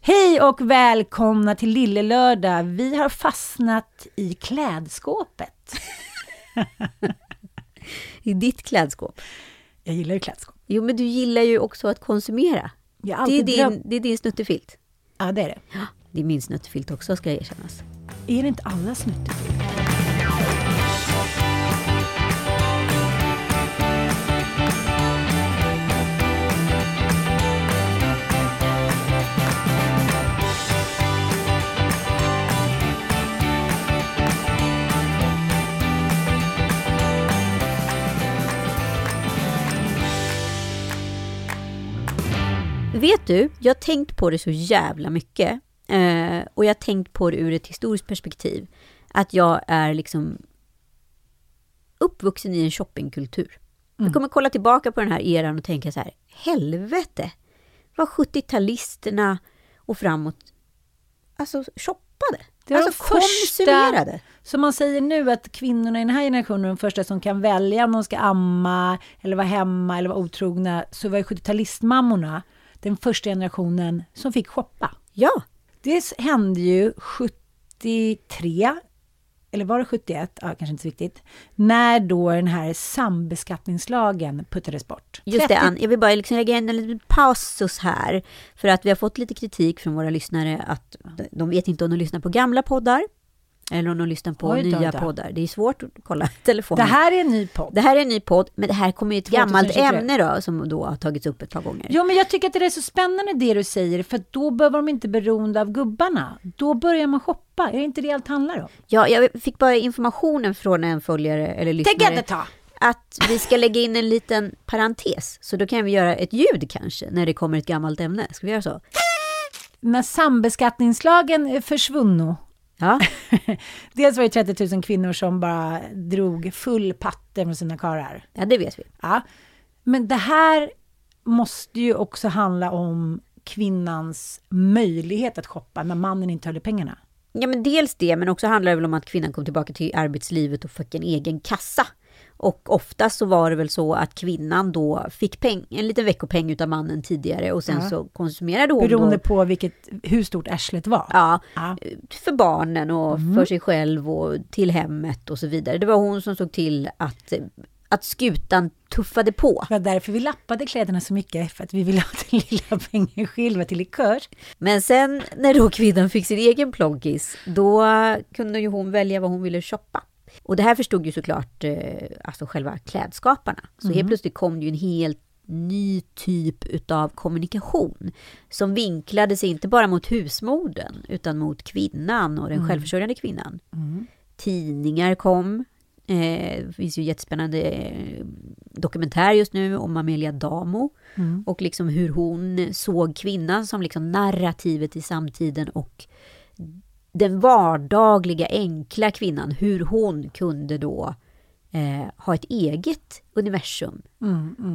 Hej och välkomna till Lille Lördag. Vi har fastnat i klädskåpet. I ditt klädskåp. Jag gillar ju klädskåp. Jo, men du gillar ju också att konsumera. Det är, din, det är din snuttefilt. Ja, det är det. Ja, det är min snuttefilt också, ska erkännas. Är det inte alla snuttefilt? Vet du, jag har tänkt på det så jävla mycket. Eh, och jag har tänkt på det ur ett historiskt perspektiv. Att jag är liksom uppvuxen i en shoppingkultur. Jag kommer kolla tillbaka på den här eran och tänka så här, helvete! Vad 70-talisterna och framåt, alltså shoppade. Det var alltså de första- konsumerade. Som man säger nu att kvinnorna i den här generationen är de första som kan välja om de ska amma eller vara hemma eller vara otrogna. Så var ju 70-talistmammorna den första generationen som fick shoppa. Ja, Det hände ju 73, eller var det 71? Ja, kanske inte så viktigt. När då den här sambeskattningslagen puttades bort. Just 30 det, Ann. Jag vill bara liksom lägga in en liten passus här. För att vi har fått lite kritik från våra lyssnare att de vet inte om de lyssnar på gamla poddar eller om de lyssnar på Oj då, nya oj då. poddar. Det är svårt att kolla i Det telefonen. här är en ny podd. det här är en ny podd, men det här kommer ju ett gammalt 2023. ämne då, som då har tagits upp ett par gånger. Jo, men jag tycker att det är så spännande det du säger, för då behöver de inte beroende av gubbarna. Då börjar man shoppa. Är det inte det allt handlar om? Ja, jag fick bara informationen från en följare eller lyssnare inte ta. att vi ska lägga in en liten parentes. Så då kan vi göra ett ljud kanske, när det kommer ett gammalt ämne. Ska vi göra så? När sambeskattningslagen är försvunno, Ja, dels var det 30 000 kvinnor som bara drog full patte med sina karlar. ja det vet vi. Ja. Men det här måste ju också handla om kvinnans möjlighet att shoppa när mannen inte höll i pengarna. Ja, men dels det, men också handlar det väl om att kvinnan kom tillbaka till arbetslivet och fick en egen kassa. Och oftast så var det väl så att kvinnan då fick peng, en liten veckopeng utav mannen tidigare och sen Ja. så konsumerade hon Beroende då, på vilket, hur stort arslet var. ja, Ja. för barnen och Mm. för sig själv och till hemmet och så vidare. Det var hon som såg till att, att skutan tuffade på. Det var därför vi lappade kläderna så mycket, för att vi ville ha den lilla pengen till likör. Men sen när då kvinnan fick sin egen ploggis, då kunde ju hon välja vad hon ville shoppa. Och det här förstod ju såklart eh, alltså själva klädskaparna. Så helt plötsligt kom det ju en helt ny typ utav kommunikation som vinklade sig inte bara mot husmodern utan mot kvinnan och den självförsörjande kvinnan. Tidningar kom. Eh, det finns ju jättespännande eh, dokumentär just nu om Amelia Damo och liksom hur hon såg kvinnan som liksom narrativet i samtiden och den vardagliga enkla kvinnan, hur hon kunde då eh, ha ett eget universum.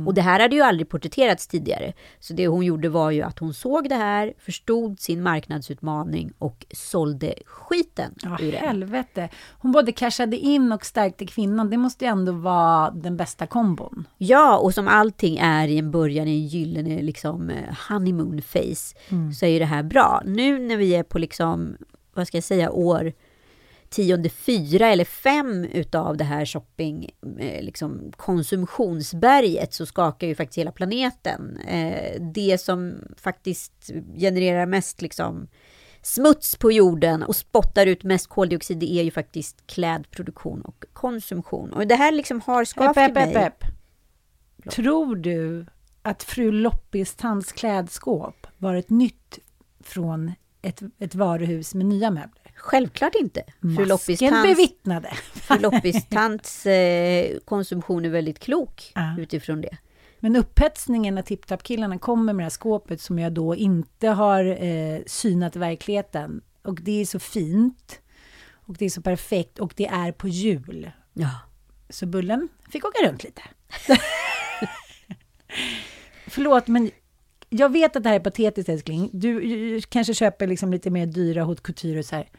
Och det här hade ju aldrig porträtterats tidigare. Så det hon gjorde var ju att hon såg det här, förstod sin marknadsutmaning och sålde skiten Ja, ur det. helvete. Hon både cashade in och stärkte kvinnan. Det måste ju ändå vara den bästa kombon. Ja, och som allting är i en början i en gyllene liksom, eh, honeymoon face så är ju det här bra. Nu när vi är på liksom, vad ska jag säga, år tionde fyra eller fem utav det här shopping, eh, liksom konsumtionsberget så skakar ju faktiskt hela planeten. Eh, det som faktiskt genererar mest liksom smuts på jorden och spottar ut mest koldioxid, det är ju faktiskt klädproduktion och konsumtion. Och det här liksom har skavt Epp, i mig. epp. Tror du att fru Loppis klädskåp var ett nytt från ett, ett varuhus med nya möbler? Självklart inte. Fru Masken bevittnade. fru Loppis tants eh, konsumtion är väldigt klok Ja. utifrån det. Men upphetsningen när tipptapp-killarna kommer med det här skåpet som jag då inte har eh, synat i verkligheten. Och det är så fint. Och det är så perfekt. Och det är på jul. Ja. Så Bullen fick åka runt lite. Förlåt, men jag vet att det här är patetiskt älskling. Du, du kanske köper liksom lite mer dyra haute couture så här.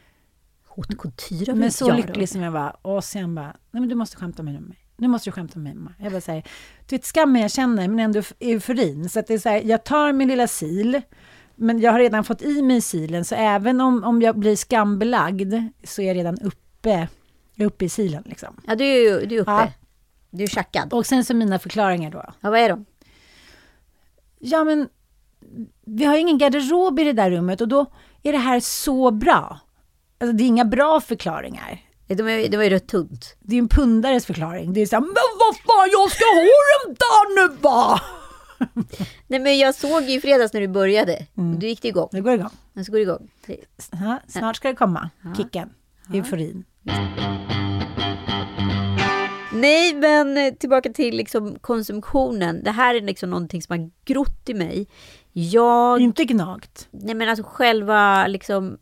Haute couture Men så lycklig som jag var. Och sen bara, nej men du måste skämta med mig. Nu måste du skämta med mig. Jag bara säger, du vet skammen jag känner, men ändå euforin. Så att det är så här, jag tar min lilla sil, men jag har redan fått i mig silen, så även om, om jag blir skambelagd, så är jag redan uppe, uppe i silen liksom. Ja, du är ju du är uppe. Ja. Du är tjackad. Och sen så mina förklaringar då. Ja, vad är de? Ja, men vi har ju ingen garderob i det där rummet och då är det här så bra. Alltså, det är inga bra förklaringar. De, är, de var ju rätt tunt. Det är ju en pundares förklaring. Det är så här, men vad fan, jag ska ha den där nu va! Nej, men jag såg ju i fredags när du började. Mm. Du gick det igång. Nu går det igång. Men så går det igång. Det- Ja, snart ska det komma, kicken, euforin. Nej, men tillbaka till liksom konsumtionen. Det här är liksom någonting som har grott i mig. Jag Inte gnagt. Nej men alltså själva liksom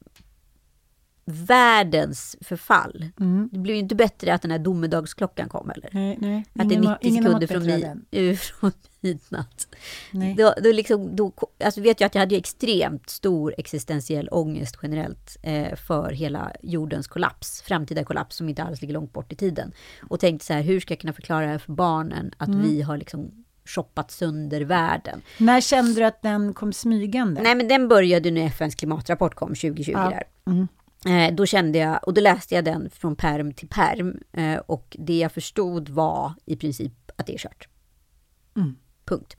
världens förfall. Mm. Det blev ju inte bättre att den här domedagsklockan kom heller. Nej, nej. Att det är Ingen har- 90 ingen har sekunder från, mi- från midnatt. Nej. Då, då liksom, då, alltså vet jag att jag hade ju extremt stor existentiell ångest generellt eh, för hela jordens kollaps, framtida kollaps som inte alls ligger långt bort i tiden. Och tänkte så här, hur ska jag kunna förklara för barnen att Mm. vi har liksom shoppat sönder världen? När kände du att den kom smygande? Nej, men den började när FNs klimatrapport kom 2020 Ja. där. Mm. Eh, då kände jag, och då läste jag den från perm till perm. Eh, och det jag förstod var i princip att det är kört. Mm. Punkt.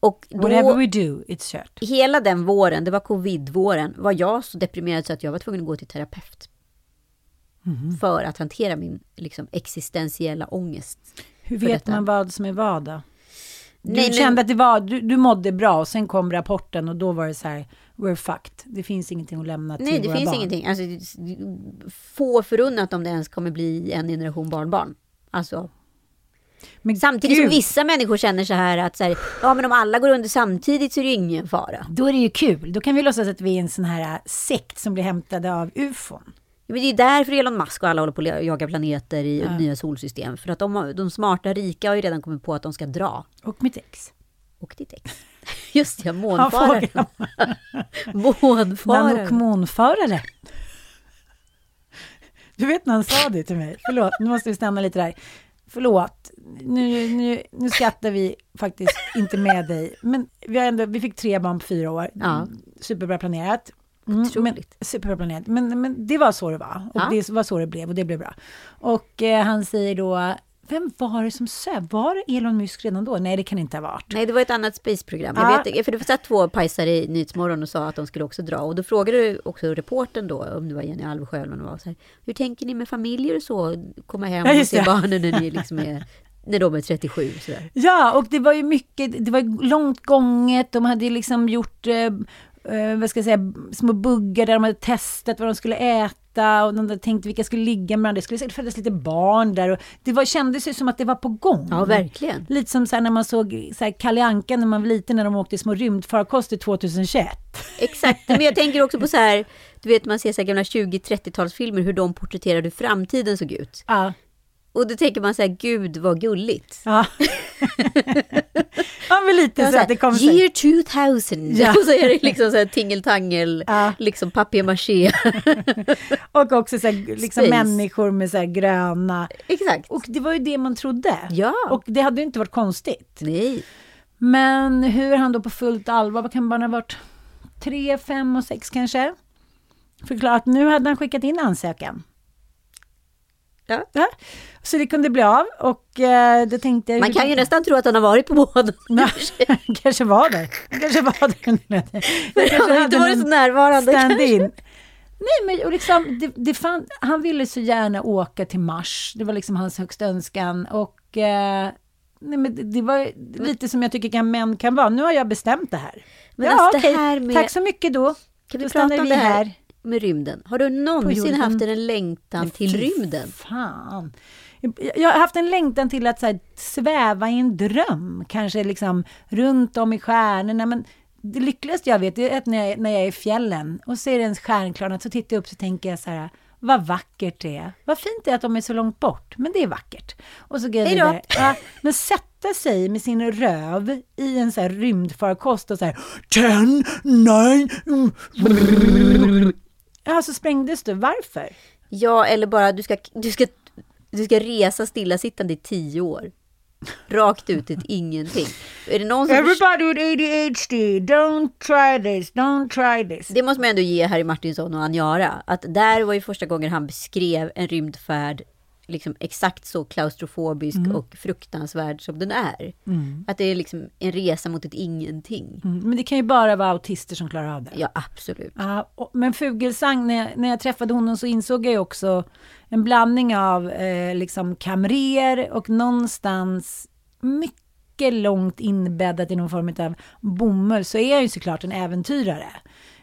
Och Whatever då, we do, it's kört. hela den våren, det var covid-våren, var jag så deprimerad så att jag var tvungen att gå till terapeut. Mhm. För att hantera min liksom, existentiella ångest. Hur vet man vad som är vad då? Du Nej, men- kände att det var, du, du mådde bra och sen kom rapporten och då var det så här, we're fucked. Det finns ingenting att lämna till Nej, det våra finns barn. ingenting. Alltså, få förunnat om det ens kommer bli en generation barnbarn. Alltså, Men Samtidigt gud, som vissa människor känner så här att så här, ja men om alla går under samtidigt så är det ju ingen fara. Då är det ju kul. Då kan vi låtsas att vi är en sån här sekt som blir hämtade av ufon. Ja, men det är därför Elon Musk och alla håller på att jaga planeter i nya solsystem. För att de, de smarta rika har ju redan kommit på att de ska dra. Och mitt ex. Och ditt ex. Just ja, Ja, månfararen. månfararen. Nanokmonförare. Du vet när han sa det till mig. Förlåt, nu måste vi stanna lite där. Förlåt, nu, nu, nu skrattar vi faktiskt inte med dig. Men vi, har ändå, vi fick tre barn på fyra år. Ja. Superbra planerat. Mm, men, Otroligt. superbra planerat. Men, men det var så det var. Och Ja. det var så det blev och det blev bra. Och eh, han säger då, vem var det som söp? Var det Elon Musk redan då? Nej, det kan inte ha varit. Nej, det var ett annat spaceprogram. Ja. Jag vet, för det satt två pajsar i Nyhetsmorgon och sa att de skulle också dra. Och då frågade också reporten då, om det var Jenny Alvesjö eller vad så här, hur tänker ni med familjer och så? Komma hem Ja, och just se barnen när ni liksom är, när de är 37 sådär. Ja, och det var ju mycket, det var långt gånget, de hade liksom gjort, eh, eh, vad ska jag säga, små buggar där de hade testat vad de skulle äta och de hade tänkt vilka skulle ligga med varandra. Det skulle säkert födas lite barn där och det var, kändes ju som att det var på gång. Ja, verkligen. Lite som så när man såg så här Kalle Anka när man var liten när de åkte i små rymdfarkoster 2021. Exakt, men jag tänker också på så här, du vet man ser så här gamla 20-30-talsfilmer hur de porträtterade hur framtiden såg ut. Ja. Och då tänker man så här, gud vad gulligt. Ja, ja men lite så, så att det kom här, här, year 2000, Ja. och så är det liksom så här tingeltangel, Ja. liksom papier-maché. och också så här, liksom Space. människor med så här gröna, Exakt. och det var ju det man trodde. Ja. Och det hade ju inte varit konstigt. Nej. Men hur han då på fullt allvar, vad kan barnen ha varit? Tre, fem och sex kanske? Förklarat nu hade han skickat in ansökan. Ja. Ja, så det kunde bli av och eh, då tänkte jag... Man kan ju nästan tro att han har varit på båda. Han kanske var där. Han kanske var där. Jag Han har inte varit så närvarande. stand-in. Nej, men och liksom, det, det fann, han ville så gärna åka till Mars. Det var liksom hans högsta önskan. Och eh, nej, men det, det var lite som jag tycker kan, män kan vara. Nu har jag bestämt det här. Men ja, alltså okej. med- Tack så mycket då. Kan vi Då prata om det här, här. Med rymden? Har du någonsin haft en längtan till Fy rymden? Fan. Jag har haft en längtan till att så här, sväva i en dröm, kanske liksom runt om i stjärnorna. Men det lyckligaste jag vet är att när jag, när jag är i fjällen och ser en stjärnklarnat så tittar jag upp så tänker jag så här, vad vackert det är. Vad fint det är att de är så långt bort, men det är vackert. Och så går jag vidare. Ja, men sätta sig med sin röv i en så här rymdfarkost och så här, ten, nine, Ja, så sprängdes du. Varför? Ja, eller bara du ska, du ska, du ska resa stillasittande i tio år. Rakt ut till ingenting. Är det någon som Everybody with ADHD, don't try this, don't try this. Det måste man ändå ge Harry Martinsson och Anjara. Att där var ju första gången han beskrev en rymdfärd liksom exakt så klaustrofobisk och fruktansvärd som den är. Att det är liksom en resa mot ett ingenting. Mm, men det kan ju bara vara autister som klarar av det. Ja, absolut. Ja, och- men Fugelsang, när jag, när jag träffade honom så insåg jag ju också en blandning av eh, liksom kamrer och någonstans mycket långt inbäddat i någon form av bomull så är jag ju såklart en äventyrare.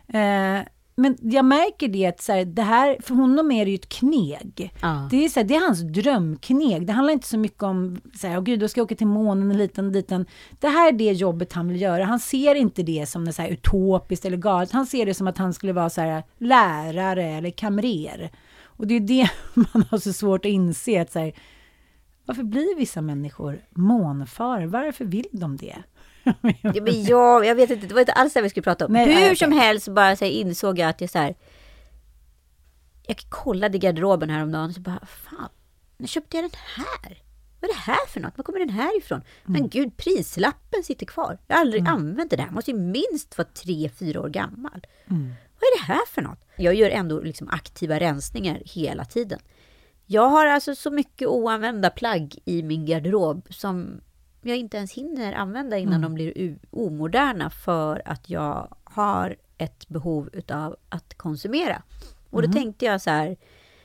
Eh, men jag märker det att så här, det här, för honom är det ju ett kneg. Ja. Det, är så här, det är hans drömkneg. Det handlar inte så mycket om, så här, åh gud, då ska jag åka till månen och liten och diten. Det här är det jobbet han vill göra. Han ser inte det som något så här utopiskt eller galet. Han ser det som att han skulle vara så här, lärare eller kamrer. Och det är det man har så svårt att inse. Att så varför blir vissa människor månfarare? Varför vill de det? Ja, men jag, jag vet inte, det var inte alls det vi skulle prata om. Nej, Hur nej, som helst bara så insåg jag att jag så här. Jag kollade i garderoben häromdagen och så bara, fan, när köpte jag den här? Vad är det här för något? Var kommer den här ifrån? Mm. Men gud, prislappen sitter kvar. Jag har aldrig använt det där. Måste ju minst vara tre, fyra år gammal. Mm. Vad är det här för något? Jag gör ändå liksom aktiva rensningar hela tiden. Jag har alltså så mycket oanvända plagg i min garderob som jag inte ens hinner använda innan de blir omoderna för att jag har ett behov utav att konsumera. Och då tänkte jag så här,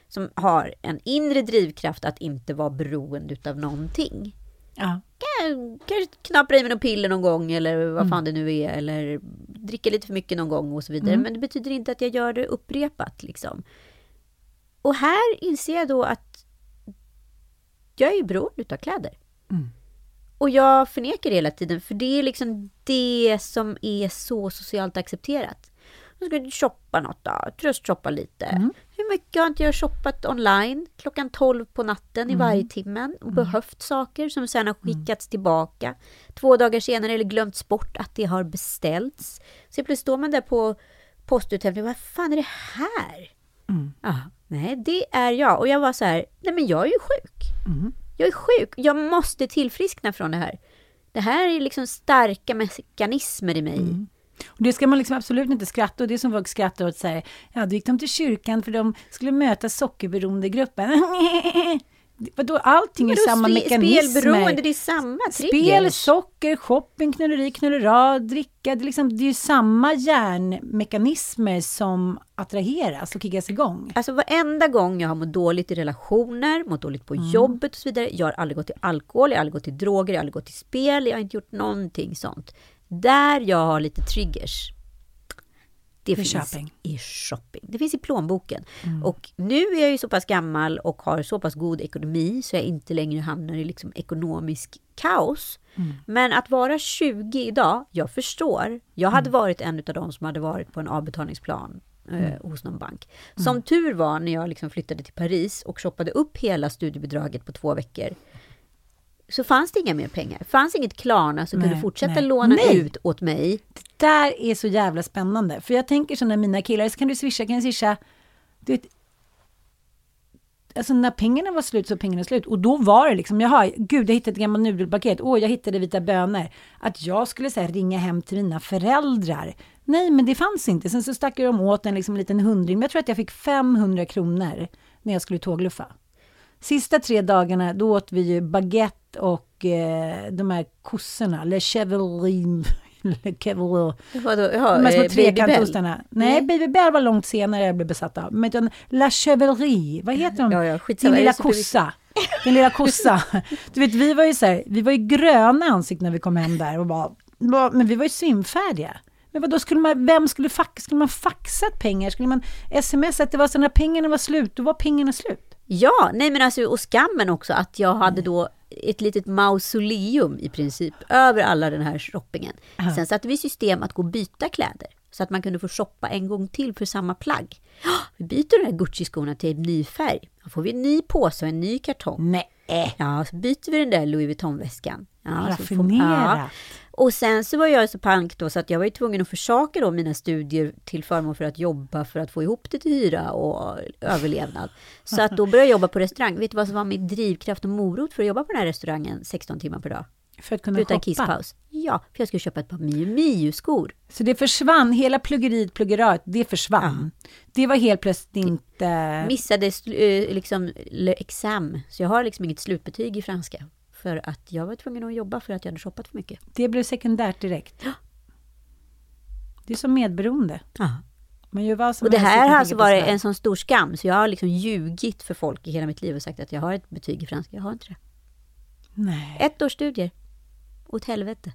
som har en inre drivkraft att inte vara beroende utav någonting. Ja. Kan- Kanske knapra i mig någon piller någon gång eller vad fan det nu är. Eller dricka lite för mycket någon gång och så vidare. Men det betyder inte att jag gör det upprepat liksom. Och här inser jag då att jag är beroende utav kläder. Och jag förnekar det hela tiden, för det är liksom det som är så socialt accepterat. Nu ska du shoppa något då, tröstshoppa lite. Hur mycket har inte jag shoppat online klockan 12 på natten i varje timmen och behövt saker som sen har skickats tillbaka. Två dagar senare eller glömts bort att det har beställts. Så plötsligt står man där på postuthämtning, vad fan är det här? Ja, nej, det är jag. Och jag var så här, nej men jag är ju sjuk. Jag är sjuk, jag måste tillfriskna från det här. Det här är liksom starka mekanismer i mig. Mm. Och det ska man liksom absolut inte skratta och det är som folk skrattar åt så här, ja då gick de till kyrkan för de skulle möta sockerberoendegruppen. Vadå, allting är Vadå samma spe- mekanismer. Spelberoende, det är samma Spel, triggers. socker, shopping, knulleri, knullerad, dricka. Det är, liksom, det är ju samma hjärnmekanismer som attraheras och kickas igång. Alltså varenda gång jag har mått dåligt i relationer, mått dåligt på jobbet och så vidare. Jag har aldrig gått till alkohol, jag har aldrig gått till droger, jag har aldrig gått till spel, jag har inte gjort någonting sånt. Där jag har lite triggers. Det finns shopping. i shopping. Det finns i plånboken. Och nu är jag ju så pass gammal och har så pass god ekonomi så jag inte längre hamnar i liksom ekonomisk kaos. Men att vara 20 idag, jag förstår. Jag hade varit en av de som hade varit på en avbetalningsplan eh, hos någon bank. Som tur var när jag liksom flyttade till Paris och shoppade upp hela studiebidraget på två veckor. Så fanns det inga mer pengar. fanns inget Klarna som kunde Nej, fortsätta nej. låna Nej. ut åt mig. Det där är så jävla spännande. För jag tänker så när mina killar, så kan du swisha, kan du swisha? Du vet, alltså när pengarna var slut så var pengarna slut. Och då var det liksom, jaha, gud jag hittade ett gammalt nudelpaket, åh jag hittade vita bönor. Att jag skulle här, ringa hem till mina föräldrar. Nej, men det fanns inte. Sen så stack de åt en liksom, liten hundring. Men jag tror att jag fick 500 kronor när jag skulle tågluffa. Sista tre dagarna, då åt vi ju baguette och eh, de här kossorna, Le Chevalier, Le Chevalier. Vadå, jaha, De här små eh, trekantostarna. Nej, Baby Bell var långt senare jag blev besatt av. Men utan La Chevalerie, vad heter de? Ja, ja. Din lilla kossa. Din lilla kossa. Du vet, vi var ju så här, vi var ju gröna i ansiktet när vi kom hem där och bara, bara men vi var ju svimfärdiga. Men vad då skulle man, vem skulle faxa, skulle man faxat pengar? Skulle man smsa att det var så när pengarna var slut, då var pengarna slut. Ja, nej men alltså och skammen också att jag hade då ett litet mausoleum i princip över alla den här shoppingen. Ja. Sen satte vi system att gå och byta kläder så att man kunde få shoppa en gång till för samma plagg. Ja, Vi byter de här Gucci-skorna till en ny färg. Då får vi en ny påse och en ny kartong. Nej. Ja, så byter vi den där Louis Vuitton-väskan. Ja, Raffinerat. ja. Och sen så var jag så pank då så att jag var ju tvungen att försaka då mina studier till förmån för att jobba för att få ihop det till hyra och överlevnad. Så att då började jag jobba på restaurang. Vet du vad som var min drivkraft och morot för att jobba på den här restaurangen 16 timmar per dag? För att kunna Utan shoppa. kisspaus. Ja, för jag skulle köpa ett par Miu Miu-skor. Så det försvann, hela pluggeriet, pluggerat, det försvann. Det var helt plötsligt inte... Missade eh, liksom exam. Så jag har liksom inget slutbetyg i franska. För att jag var tvungen att jobba för att jag hade shoppat för mycket. Det blev sekundärt direkt. Det är som medberoende. Ja. Man gör vad som Och det här har alltså varit en sån stor skam, så jag har liksom ljugit för folk i hela mitt liv och sagt att jag har ett betyg i franska. Jag har inte det. Nej, Ett års studier. Åt helvete.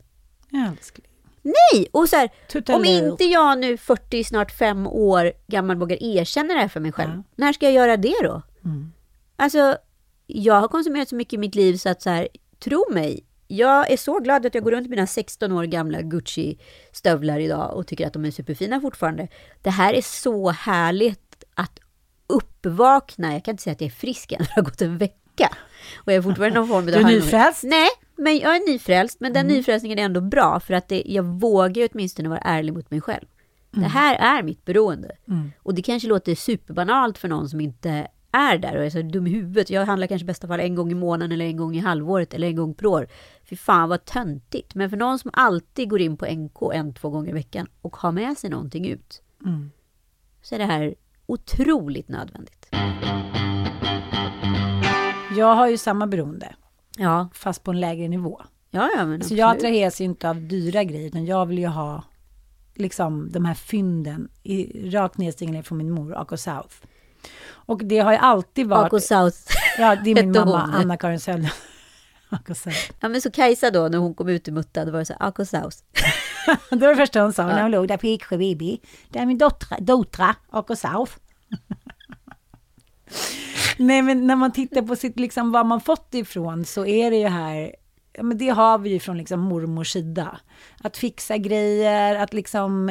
älskling. Nej! Och så här, om inte jag nu 40, snart 5 år gammal vågar erkänna det här för mig själv, Ja. när ska jag göra det då? Mm. Alltså, jag har konsumerat så mycket i mitt liv så att så här, tro mig, jag är så glad att jag går runt med mina 16 år gamla Gucci-stövlar idag och tycker att de är superfina fortfarande. Det här är så härligt att uppvakna. Jag kan inte säga att jag är frisk än, det har gått en vecka. Och jag är fortfarande någon form av... Du är nyfrälst? Nej, men jag är nyfrälst. Men den nyfrälsningen är ändå bra för att det, jag vågar åtminstone vara ärlig mot mig själv. Det här är mitt beroende. Mm. Och det kanske låter superbanalt för någon som inte är där och är så dum i huvudet. Jag handlar kanske i bästa fall en gång i månaden eller en gång i halvåret eller en gång per år. Fy fan vad töntigt. Men för någon som alltid går in på NK en, två gånger i veckan och har med sig någonting ut. Mm. Så är det här otroligt nödvändigt. Jag har ju samma beroende, Ja, fast på en lägre nivå. ja, ja men Så jag attraheras ju inte av dyra grejer, utan jag vill ju ha liksom de här fynden i, rakt nedstigande från min mor, Ako South. Och det har ju alltid varit... Ako South. Ja, det är min mamma. Anna-Karin Sölden. Ja men så Kajsa då, när hon kom ut i Mutta, då var det så här, Ako South. Det var det första hon sa när hon låg där på Eksjö BB. Det är min dotter, dotra, Ako South. Nej, men när man tittar på sitt, liksom, var man fått ifrån så är det ju här, ja, men det har vi ju från liksom mormors sida. Att fixa grejer, att liksom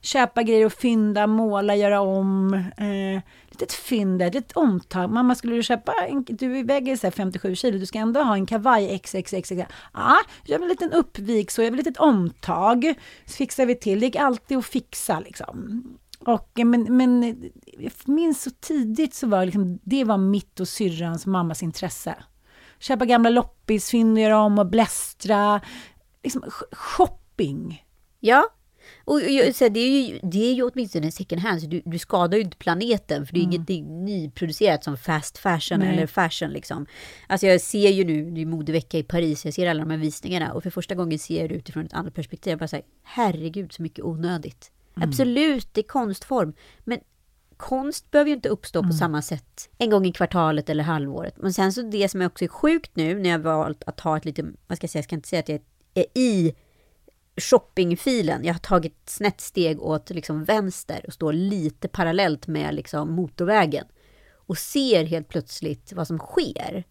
köpa grejer och fynda, måla, göra om. Eh, litet fynd, ett litet omtag. Mamma, skulle du köpa, en, du väger så här 57 kilo, du ska ändå ha en kavaj XXX. Ja, ah, gör en liten uppvik, så gör vi ett litet omtag. Så fixar vi till, det gick alltid att fixa liksom. Och, eh, men, men jag minns så tidigt så var liksom, det var mitt och syrrans mammas intresse. Köpa gamla loppisfynd, göra om och blästra. Liksom, shopping. Ja, och och så här, det, är ju, det är ju åtminstone en second hand, så du, du skadar ju inte planeten, för det är inget nyproducerat som fast fashion Nej. eller fashion liksom. Alltså jag ser ju nu, det är modevecka i Paris, jag ser alla de här visningarna och för första gången ser jag det utifrån ett annat perspektiv. Jag bara säger, herregud så mycket onödigt. Absolut, det är konstform, men konst behöver ju inte uppstå på samma sätt en gång i kvartalet eller halvåret. Men sen så det som är också är sjukt nu när jag valt att ha ett lite, vad ska jag säga, jag ska inte säga att jag är i shoppingfilen. Jag har tagit ett snett steg åt liksom vänster och står lite parallellt med liksom motorvägen. Och ser helt plötsligt vad som sker.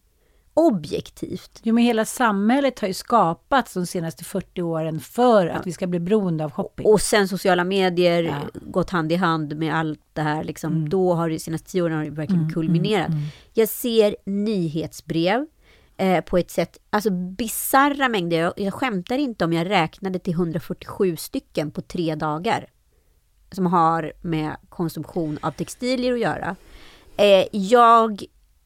Objektivt. Jo, men hela samhället har ju skapats de senaste 40 åren för att vi ska bli beroende av shopping. Och sen sociala medier Ja. gått hand i hand med allt det här. Liksom, Då har det senaste tio åren har det verkligen kulminerat. Jag ser nyhetsbrev eh, på ett sätt, alltså bisarra mängder. Jag, jag skämtar inte om jag räknade till 147 stycken på tre dagar. Som har med konsumtion av textilier att göra. Eh, jag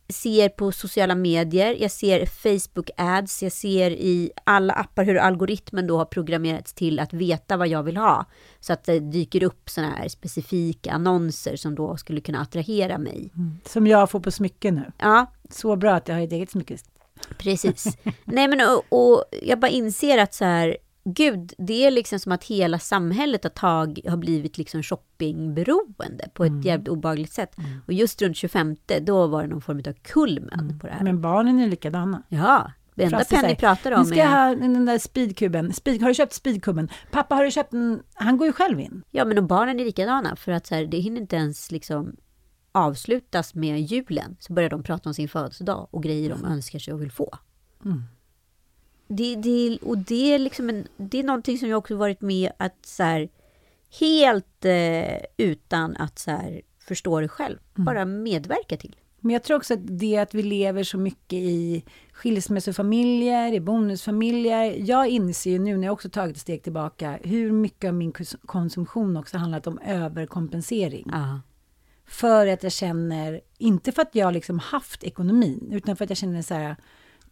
ser på sociala medier, jag ser Facebook ads, jag ser i alla appar hur algoritmen då har programmerats till att veta vad jag vill ha. Så att det dyker upp sådana här specifika annonser som då skulle kunna attrahera mig. Mm. Som jag får på smycken nu. Ja. Så bra att jag har ett eget smycke. Precis. Nej men och, och jag bara inser att så här, gud, det är liksom som att hela samhället har, tag, har blivit liksom shoppingberoende på ett mm. jävligt obagligt sätt. Mm. Och just runt 25, då var det någon form av kulmen mm. på det här. Men barnen är likadana. Ja, det enda Penny pratar om är... ska jag ha den där speedkuben. Speed, har du köpt speedkuben? Pappa, har du köpt den? Han går ju själv in. Ja, men och barnen är likadana. För att så här, det hinner inte ens liksom avslutas med julen. Så börjar de prata om sin födelsedag och grejer de önskar sig och vill få. Mm det, det, och det är liksom en, det är någonting som jag också varit med att så här, helt eh, utan att så här, förstå det själv, mm. bara medverka till. Men jag tror också att det att vi lever så mycket i skilsmässofamiljer, i bonusfamiljer. Jag inser ju nu när jag också tagit ett steg tillbaka hur mycket av min konsumtion också handlat om överkompensering. Aha. För att jag känner, inte för att jag liksom haft ekonomin, utan för att jag känner så här,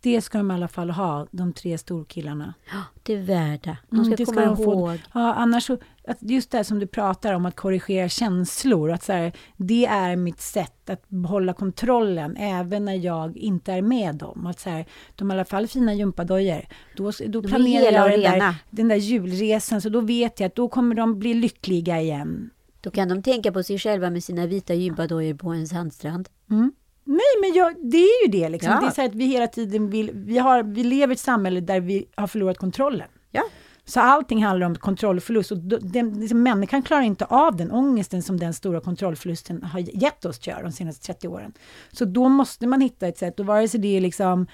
det ska de i alla fall ha, de tre storkillarna. Ja, det är värda. De ska mm, komma ska ihåg. Ja, annars så, att just det som du pratar om, att korrigera känslor. Att så här, det är mitt sätt att behålla kontrollen, även när jag inte är med dem. Att så här, de har i alla fall fina gympadojor. Då, då planerar jag den där, den där julresan, så då vet jag att då kommer de bli lyckliga igen. Då kan de tänka på sig själva med sina vita gympadojor på en sandstrand. Mm. Nej, men jag, det är ju det. Liksom. Ja. Det är så att vi hela tiden vill... Vi, har, vi lever i ett samhälle där vi har förlorat kontrollen. Ja. Så allting handlar om kontrollförlust. Och den, liksom, människan klarar inte av den ångesten som den stora kontrollförlusten har gett oss, tror de senaste 30 åren. Så då måste man hitta ett sätt. Och vare sig det är liksom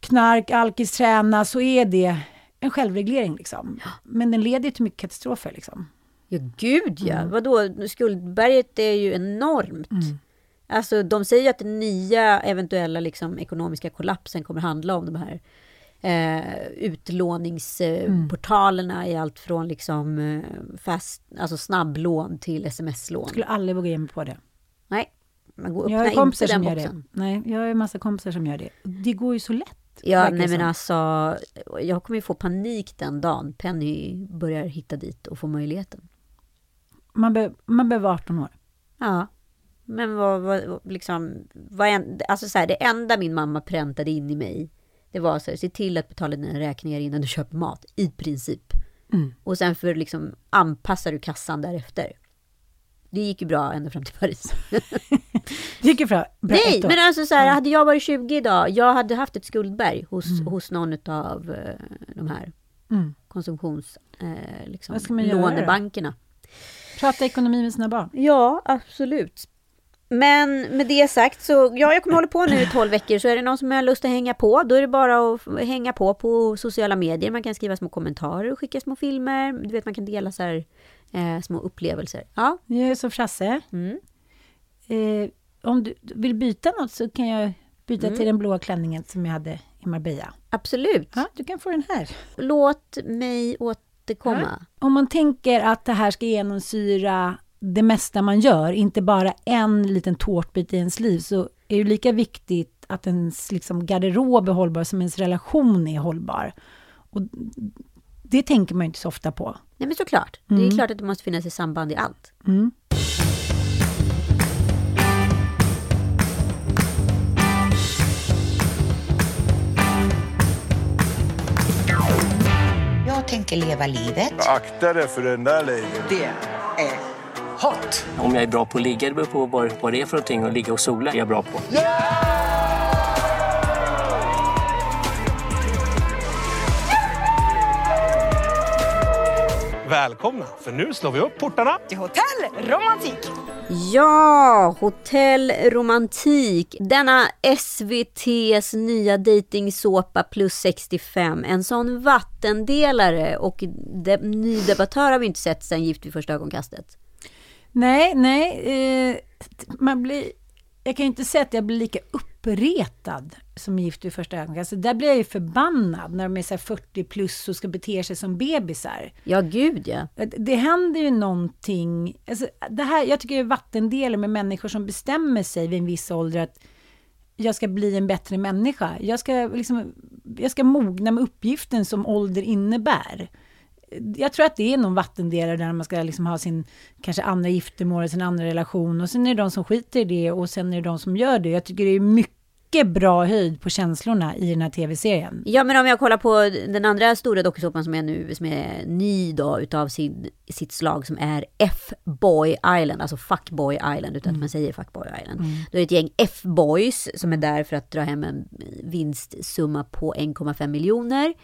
knark, alkis, träna, så är det en självreglering. Liksom. Men den leder till mycket katastrofer. Liksom. Ja, gud ja. Mm. Vadå, skuldberget är ju enormt. Mm. Alltså de säger att den nya eventuella liksom, ekonomiska kollapsen kommer handla om de här eh, utlåningsportalerna mm. i allt från liksom, eh, fast, alltså snabblån till sms-lån. Jag skulle aldrig våga ge mig på det. Nej, man går, jag har kompisar som gör det. Nej, jag har en massa kompisar som gör det. Det går ju så lätt. Ja, nej men alltså, jag kommer ju få panik den dagen Penny börjar hitta dit och få möjligheten. Man, be, man behöver 18 år. Ja. Men vad, vad liksom, vad en, alltså så här, det enda min mamma präntade in i mig, det var så här, se till att betala dina räkningar innan du köper mat, i princip. Mm. Och sen för liksom anpassar du kassan därefter. Det gick ju bra ända fram till Paris. det gick ju bra. bra Nej, men alltså så här, hade jag varit 20 idag, jag hade haft ett skuldberg hos, mm. hos någon av uh, de här mm. konsumtions, uh, liksom, lånebankerna. Prata ekonomi med sina barn. Ja, absolut. Men med det sagt så, ja, jag kommer hålla på nu i 12 veckor, så är det någon som har lust att hänga på, då är det bara att hänga på på sociala medier. Man kan skriva små kommentarer och skicka små filmer. Du vet, man kan dela så här, eh, små upplevelser. Ja. Jag är som Frasse. Mm. Eh, om du vill byta något så kan jag byta mm. till den blåa klänningen som jag hade i Marbella. Absolut. Ja, du kan få den här. Låt mig återkomma. Ja. Om man tänker att det här ska genomsyra det mesta man gör, inte bara en liten tårtbit i ens liv, så är det lika viktigt att ens liksom, garderob är hållbar som ens relation är hållbar. Och det tänker man inte så ofta på. Nej, men såklart. Mm. Det är mm. klart att det måste finnas ett samband i allt. Mm. Tänker leva livet. Akta dig för den där Lady. Det är hot. Om jag är bra på att ligga, det beror på vad, det är för någonting. Och ligga och sola är jag bra på. Yeah! Välkomna, för nu slår vi upp portarna till Hotell Romantik. Ja, Hotell Romantik. Denna SVTs nya dejtingsåpa plus 65. En sån vattendelare och de, nydebattör har vi inte sett sen Gift vid första ögonkastet. Nej, nej. Eh, man blir, jag kan ju inte säga att jag blir lika uppretad som Gift vid första ögonkastet. Där blir jag ju förbannad när de är så 40 plus och ska bete sig som bebisar. Ja, gud ja. Det händer ju någonting. Alltså, det här, jag tycker det är vattendelar med människor som bestämmer sig vid en viss ålder att jag ska bli en bättre människa. Jag ska, liksom, jag ska mogna med uppgiften som ålder innebär. Jag tror att det är någon vattendelare där man ska liksom ha sin kanske andra giftermål, sin andra relation och sen är det de som skiter i det och sen är det de som gör det. Jag tycker det är mycket bra höjd på känslorna i den här tv-serien. Ja, men om jag kollar på den andra stora dokusåpan som är nu, som är ny då, utav sin, sitt slag, som är F-boy island, alltså fuckboy island, utan att man säger fuckboy island. Då är det ett gäng F-boys som är där för att dra hem en vinstsumma på 1,5 miljoner.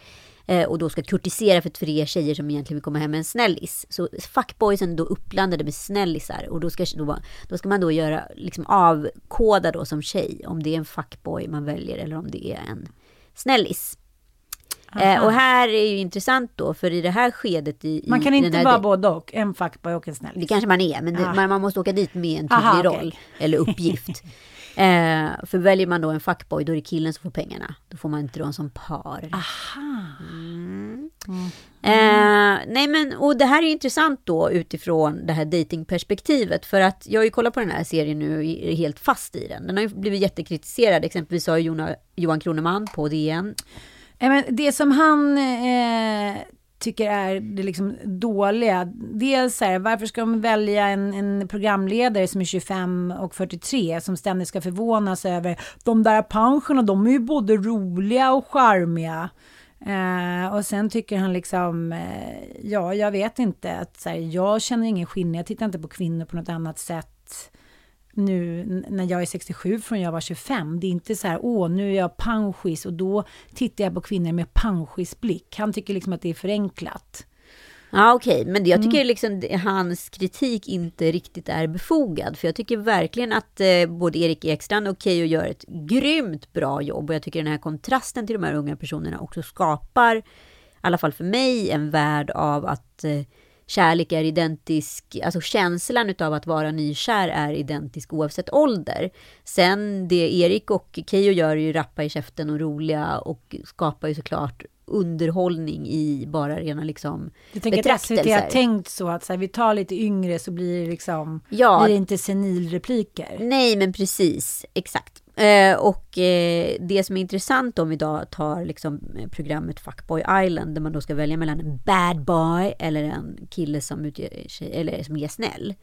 Eh, och då ska kurtisera för tre tjejer som egentligen vill komma hem med en snällis. Så fuckboysen då uppblandade med snällisar. Och då ska, då, då ska man då göra, liksom avkoda då som tjej om det är en fuckboy man väljer eller om det är en snällis. Eh, och här är ju intressant då, för i det här skedet i... Man kan i inte vara de- både och, en fuckboy och en snäll. Det kanske man är, men det, Ah. man, man måste åka dit med en tydlig Aha, roll eller uppgift. eh, för väljer man då en fuckboy, då är det killen som får pengarna. Då får man inte dem som par. Aha. Eh, nej men, och det här är intressant då utifrån det här datingperspektivet. För att jag har ju kollat på den här serien nu och är helt fast i den. Den har ju blivit jättekritiserad. Exempelvis Jona, Johan Kroneman på DN. Ja, men det som han eh, tycker är det liksom dåliga, dels så här, varför ska de välja en, en programledare som är 25 och 43 som ständigt ska förvånas över de där pensionerna, de är ju både roliga och charmiga. Eh, och sen tycker han liksom, eh, ja, jag vet inte, att så här, jag känner ingen skillnad, jag tittar inte på kvinnor på något annat sätt nu när jag är 67 från jag var 25. Det är inte så här, åh, nu är jag panschis och då tittar jag på kvinnor med panschisblick. Han tycker liksom att det är förenklat. Ja okej, men jag Mm. tycker liksom det- hans kritik inte riktigt är befogad. För jag tycker verkligen att eh, både Erik Ekstrand och Keyyo gör ett grymt bra jobb. Och jag tycker den här kontrasten till de här unga personerna också skapar, i alla fall för mig, en värld av att eh, kärlek är identisk, alltså känslan utav att vara nykär är identisk oavsett ålder. Sen det Erik och Keyyo gör är ju rappa i käften och roliga och skapar ju såklart underhållning i bara rena liksom Jag tänker att SVT har tänkt så att så här, vi tar lite yngre så blir det liksom, Ja. blir det inte senilrepliker. Nej, men precis. Exakt. Eh, och eh, det som är intressant om vi då tar liksom eh, programmet Fuckboy Island, där man då ska välja mellan en bad boy eller en kille som, utger sig, eh, eller som är snäll.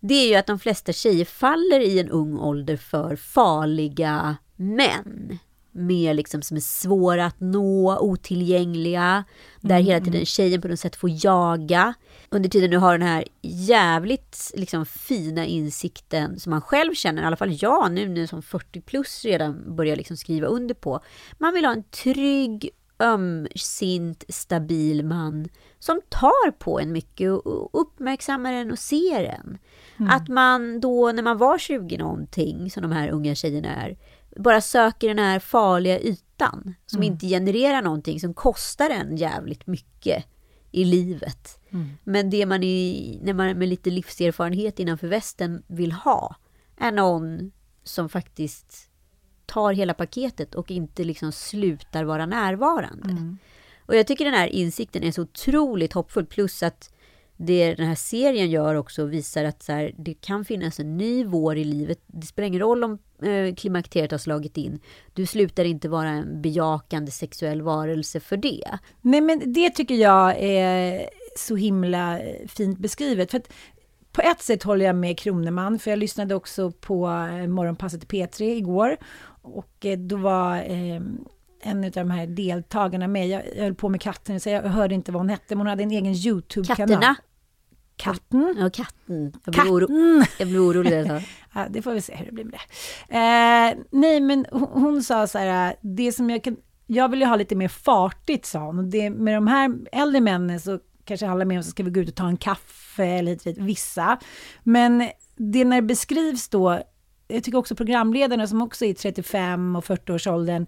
Det är ju att de flesta tjejer faller i en ung ålder för farliga män. Mer liksom som är svåra att nå, otillgängliga. Där hela tiden tjejen på något sätt får jaga. Under tiden du har den här jävligt liksom, fina insikten som man själv känner, i alla fall jag nu, nu som 40 plus redan börjar liksom skriva under på. Man vill ha en trygg, ömsint, stabil man som tar på en mycket och- uppmärksammar en och ser en. Att man då när man var 20 någonting, som de här unga tjejerna är, bara söker den här farliga ytan som inte genererar någonting, som kostar en jävligt mycket i livet. Men det man i, när man med lite livserfarenhet innanför västen vill ha är någon som faktiskt tar hela paketet och inte liksom slutar vara närvarande. Och jag tycker den här insikten är så otroligt hoppfull. Plus att det den här serien gör också visar att så här, det kan finnas en ny vår i livet. Det spelar ingen roll om klimakteriet har slagit in. Du slutar inte vara en bejakande sexuell varelse för det. Nej, men det tycker jag är så himla eh, fint beskrivet. För att på ett sätt håller jag med Kroneman, för jag lyssnade också på eh, Morgonpasset i P3 igår. Och eh, då var eh, en av de här deltagarna med. Jag, höll på med katten, så jag hörde inte vad hon hette, men hon hade en egen YouTube-kanal. Katterna. Katten? Ja, katten. Jag blev, oro- Katten! jag blev orolig. Ja, det får vi se hur det blir med det. Eh, nej, men hon, hon sa så här, eh, det som jag kan... Jag vill ju ha lite mer fartigt, sa hon. Och det, med de här äldre männen så kanske alla med så ska vi gå ut och ta en kaffe eller hit, hit, vissa. Men det när det beskrivs då, jag tycker också programledarna som också är i 35 och 40-årsåldern,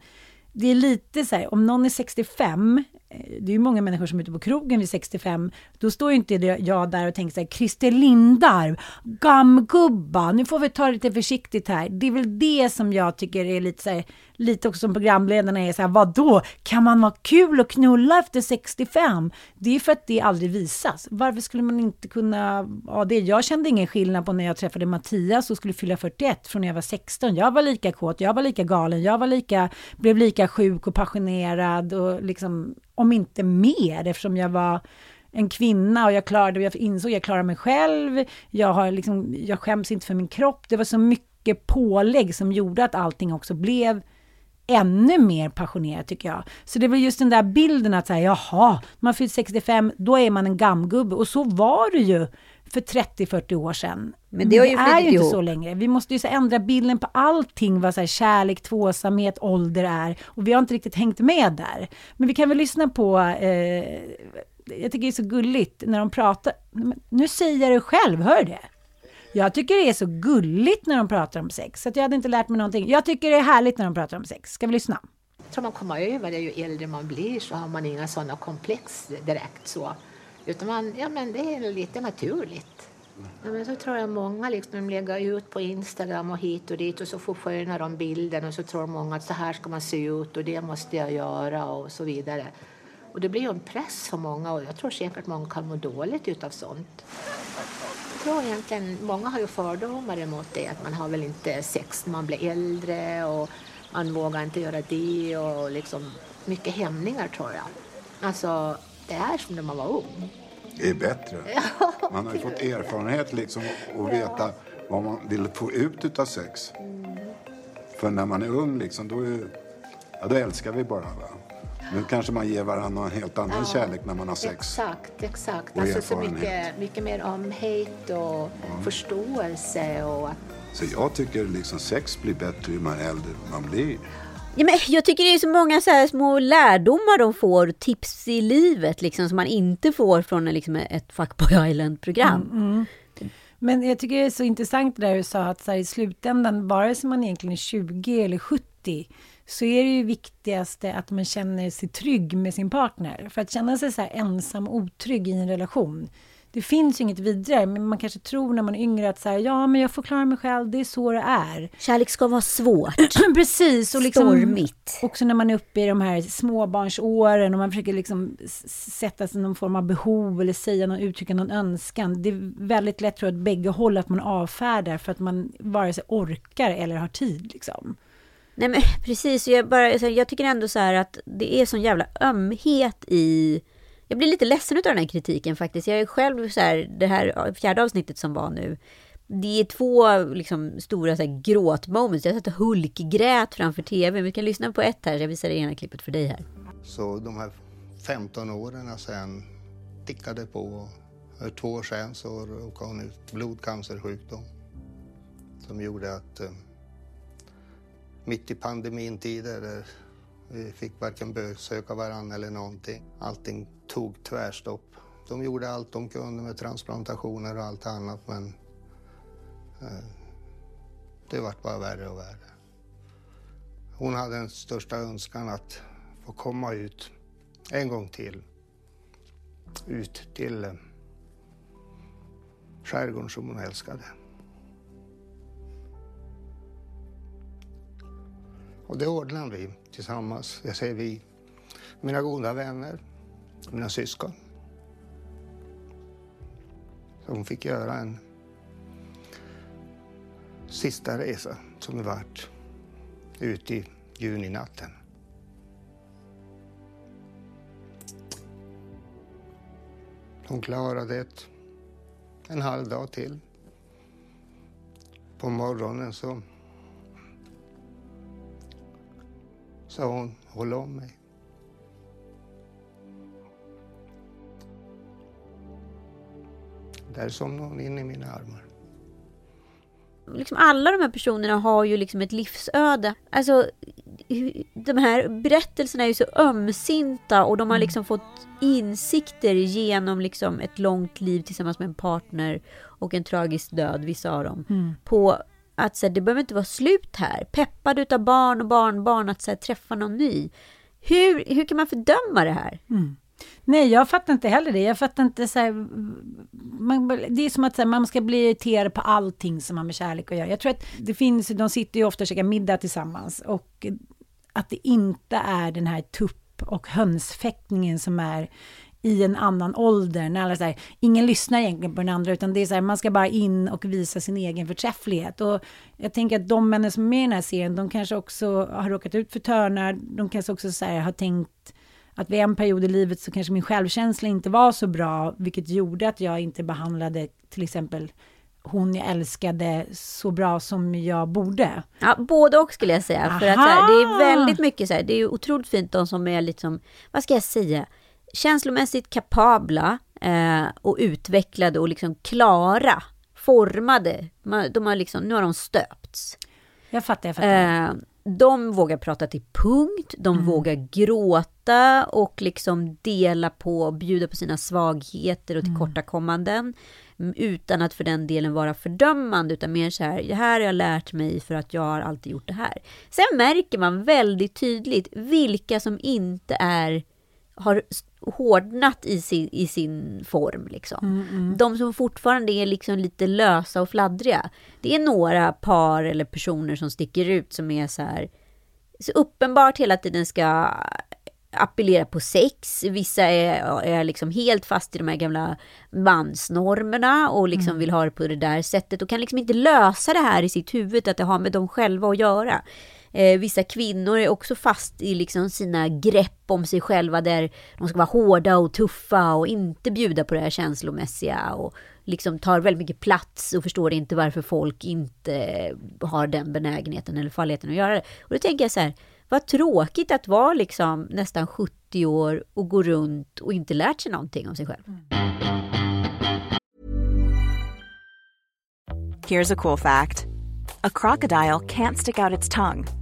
det är lite så här, om någon är 65 Eh, det är ju många människor som är ute på krogen vid 65, då står ju inte jag där och tänker så här, Christer Lindarw, gamgubba, nu får vi ta det lite försiktigt här. Det är väl det som jag tycker är lite så här, lite också som programledarna är så här, vadå, kan man vara kul och knulla efter 65? Det är för att det aldrig visas. Varför skulle man inte kunna ha det? Jag kände ingen skillnad på när jag träffade Mattias och skulle fylla 41 från när jag var 16. Jag var lika kåt, jag var lika galen, jag var lika, blev lika sjuk och passionerad och liksom, om inte mer, eftersom jag var en kvinna och jag klarade, jag insåg jag klarar mig själv, jag, har liksom, jag skäms inte för min kropp. Det var så mycket pålägg som gjorde att allting också blev ännu mer passionerat tycker jag. Så det var just den där bilden att säga, jaha, man fyllt 65, då är man en gammgubbe. Och så var det ju för 30-40 år sedan. Men det ju är ju inte ihop. så längre. Vi måste ju så ändra bilden på allting, vad så här, kärlek, tvåsamhet, ålder är. Och vi har inte riktigt hängt med där. Men vi kan väl lyssna på, eh, jag tycker det är så gulligt när de pratar. Nu säger jag det själv, hör det? Jag tycker det är så gulligt när de pratar om sex, så att jag hade inte lärt mig någonting. Jag tycker det är härligt när de pratar om sex. Ska vi lyssna? tror man kommer över det ju äldre man blir så har man inga sådana komplex direkt så. Utan man, ja men det är lite naturligt. Ja, men så tror jag många liksom lägger ut på Instagram och hit och dit och så förskönar de bilden och så tror många att så här ska man se ut och det måste jag göra och så vidare. Och det blir ju en press för många och jag tror säkert att många kan må dåligt utav sånt. Tror egentligen, många har ju fördomar emot det, att man har väl inte sex när man blir äldre och man vågar inte göra det och liksom mycket hämningar tror jag. Alltså, det är som när man var ung. Det är bättre. Man har ju fått erfarenhet liksom och veta vad man vill få ut utav sex. För när man är ung liksom, då, är, ja, då älskar vi bara. Va? Nu kanske man ger varandra en helt annan kärlek när man har sex. Exakt, exakt. Och Alltså så mycket, mycket mer omhet och förståelse och att Så jag tycker liksom sex blir bättre ju man äldre man blir. Ja, men jag tycker det är så många så här små lärdomar de får, tips i livet liksom, som man inte får från liksom, ett Fuckboy Island-program. Men jag tycker det är så intressant det där du sa att så här, i slutändan, vare sig man egentligen är 20 eller 70, så är det ju viktigaste att man känner sig trygg med sin partner. För att känna sig så här ensam och otrygg i en relation, det finns ju inget vidare, men man kanske tror när man är yngre att så här, ja, men jag får klara mig själv, det är så det är. Kärlek ska vara svårt, Precis, och liksom, stormigt. också när man är uppe i de här småbarnsåren och man försöker liksom sätta sig någon form av behov eller säga någon, uttrycka någon önskan. Det är väldigt lätt tror jag att bägge håll att man avfärdar för att man vare sig orkar eller har tid. Liksom. Nej men precis, jag, bara, alltså, jag tycker ändå så här att det är sån jävla ömhet i... Jag blir lite ledsen av den här kritiken faktiskt. Jag är själv så här, det här fjärde avsnittet som var nu. Det är två liksom, stora så här, gråtmoments. Jag satt och hulkgrät framför tv. Vi kan lyssna på ett här, jag visar det ena klippet för dig här. Så de här 15 åren sen tickade på. För två år sedan så råkade hon ut blodcancersjukdom som gjorde att eh, mitt i pandemitider där eh, vi fick varken besöka varandra eller någonting. Allting tog tvärstopp. De gjorde allt de kunde med transplantationer och allt annat men eh, det vart bara värre och värre. Hon hade den största önskan att få komma ut en gång till. Ut till eh, skärgården som hon älskade. Och det ordnade vi tillsammans. Jag säger vi, mina goda vänner, mina syskon. De hon fick göra en sista resa som det vart ute i juninatten. Hon klarade det en halv dag till. På morgonen så sa hon, håll om mig. Där somnade hon in i mina armar. liksom alla de här personerna har ju liksom ett livsöde. Alltså, de här berättelserna är ju så ömsinta och de har liksom fått insikter genom liksom ett långt liv tillsammans med en partner och en tragisk död, vissa av dem. På att så här, det behöver inte vara slut här. Peppad utav barn och barnbarn att så här, träffa någon ny. Hur, hur kan man fördöma det här? Mm. Nej, jag fattar inte heller det. Jag fattar inte så här, man, Det är som att här, man ska bli irriterad på allting som har med kärlek att göra. Jag tror att det finns, de sitter ju ofta och käkar middag tillsammans och att det inte är den här tupp och hönsfäktningen som är i en annan ålder. När alla så här, ingen lyssnar egentligen på den andra, utan det är så här, man ska bara in och visa sin egen förträfflighet. Och jag tänker att de männen som är med i den här serien, de kanske också har råkat ut för törnar. De kanske också så här, har tänkt att vid en period i livet så kanske min självkänsla inte var så bra, vilket gjorde att jag inte behandlade till exempel hon jag älskade så bra som jag borde. Ja, både och skulle jag säga. För att här, det är väldigt mycket så här, det är otroligt fint de som är liksom, vad ska jag säga, känslomässigt kapabla eh, och utvecklade och liksom klara, formade. De har liksom, nu har de stöpts. Jag fattar, jag fattar. Eh, de vågar prata till punkt, de mm. vågar gråta och liksom dela på, bjuda på sina svagheter och mm. tillkortakommanden. Mm. Utan att för den delen vara fördömande, utan mer så här, det här har jag lärt mig för att jag har alltid gjort det här. Sen märker man väldigt tydligt vilka som inte är har hårdnat i sin, i sin form. Liksom. Mm, mm. De som fortfarande är liksom lite lösa och fladdriga. Det är några par eller personer som sticker ut som är så här så uppenbart hela tiden ska appellera på sex. Vissa är, är liksom helt fast i de här gamla mansnormerna och liksom mm. vill ha det på det där sättet och kan liksom inte lösa det här i sitt huvud, att det har med dem själva att göra. Eh, vissa kvinnor är också fast i liksom sina grepp om sig själva där de ska vara hårda och tuffa och inte bjuda på det här känslomässiga och liksom tar väldigt mycket plats och förstår inte varför folk inte har den benägenheten eller falligheten att göra det. Och då tänker jag så här, vad tråkigt att vara liksom nästan 70 år och gå runt och inte lärt sig någonting om sig själv. Here's a cool fact. A crocodile can't stick out its tongue.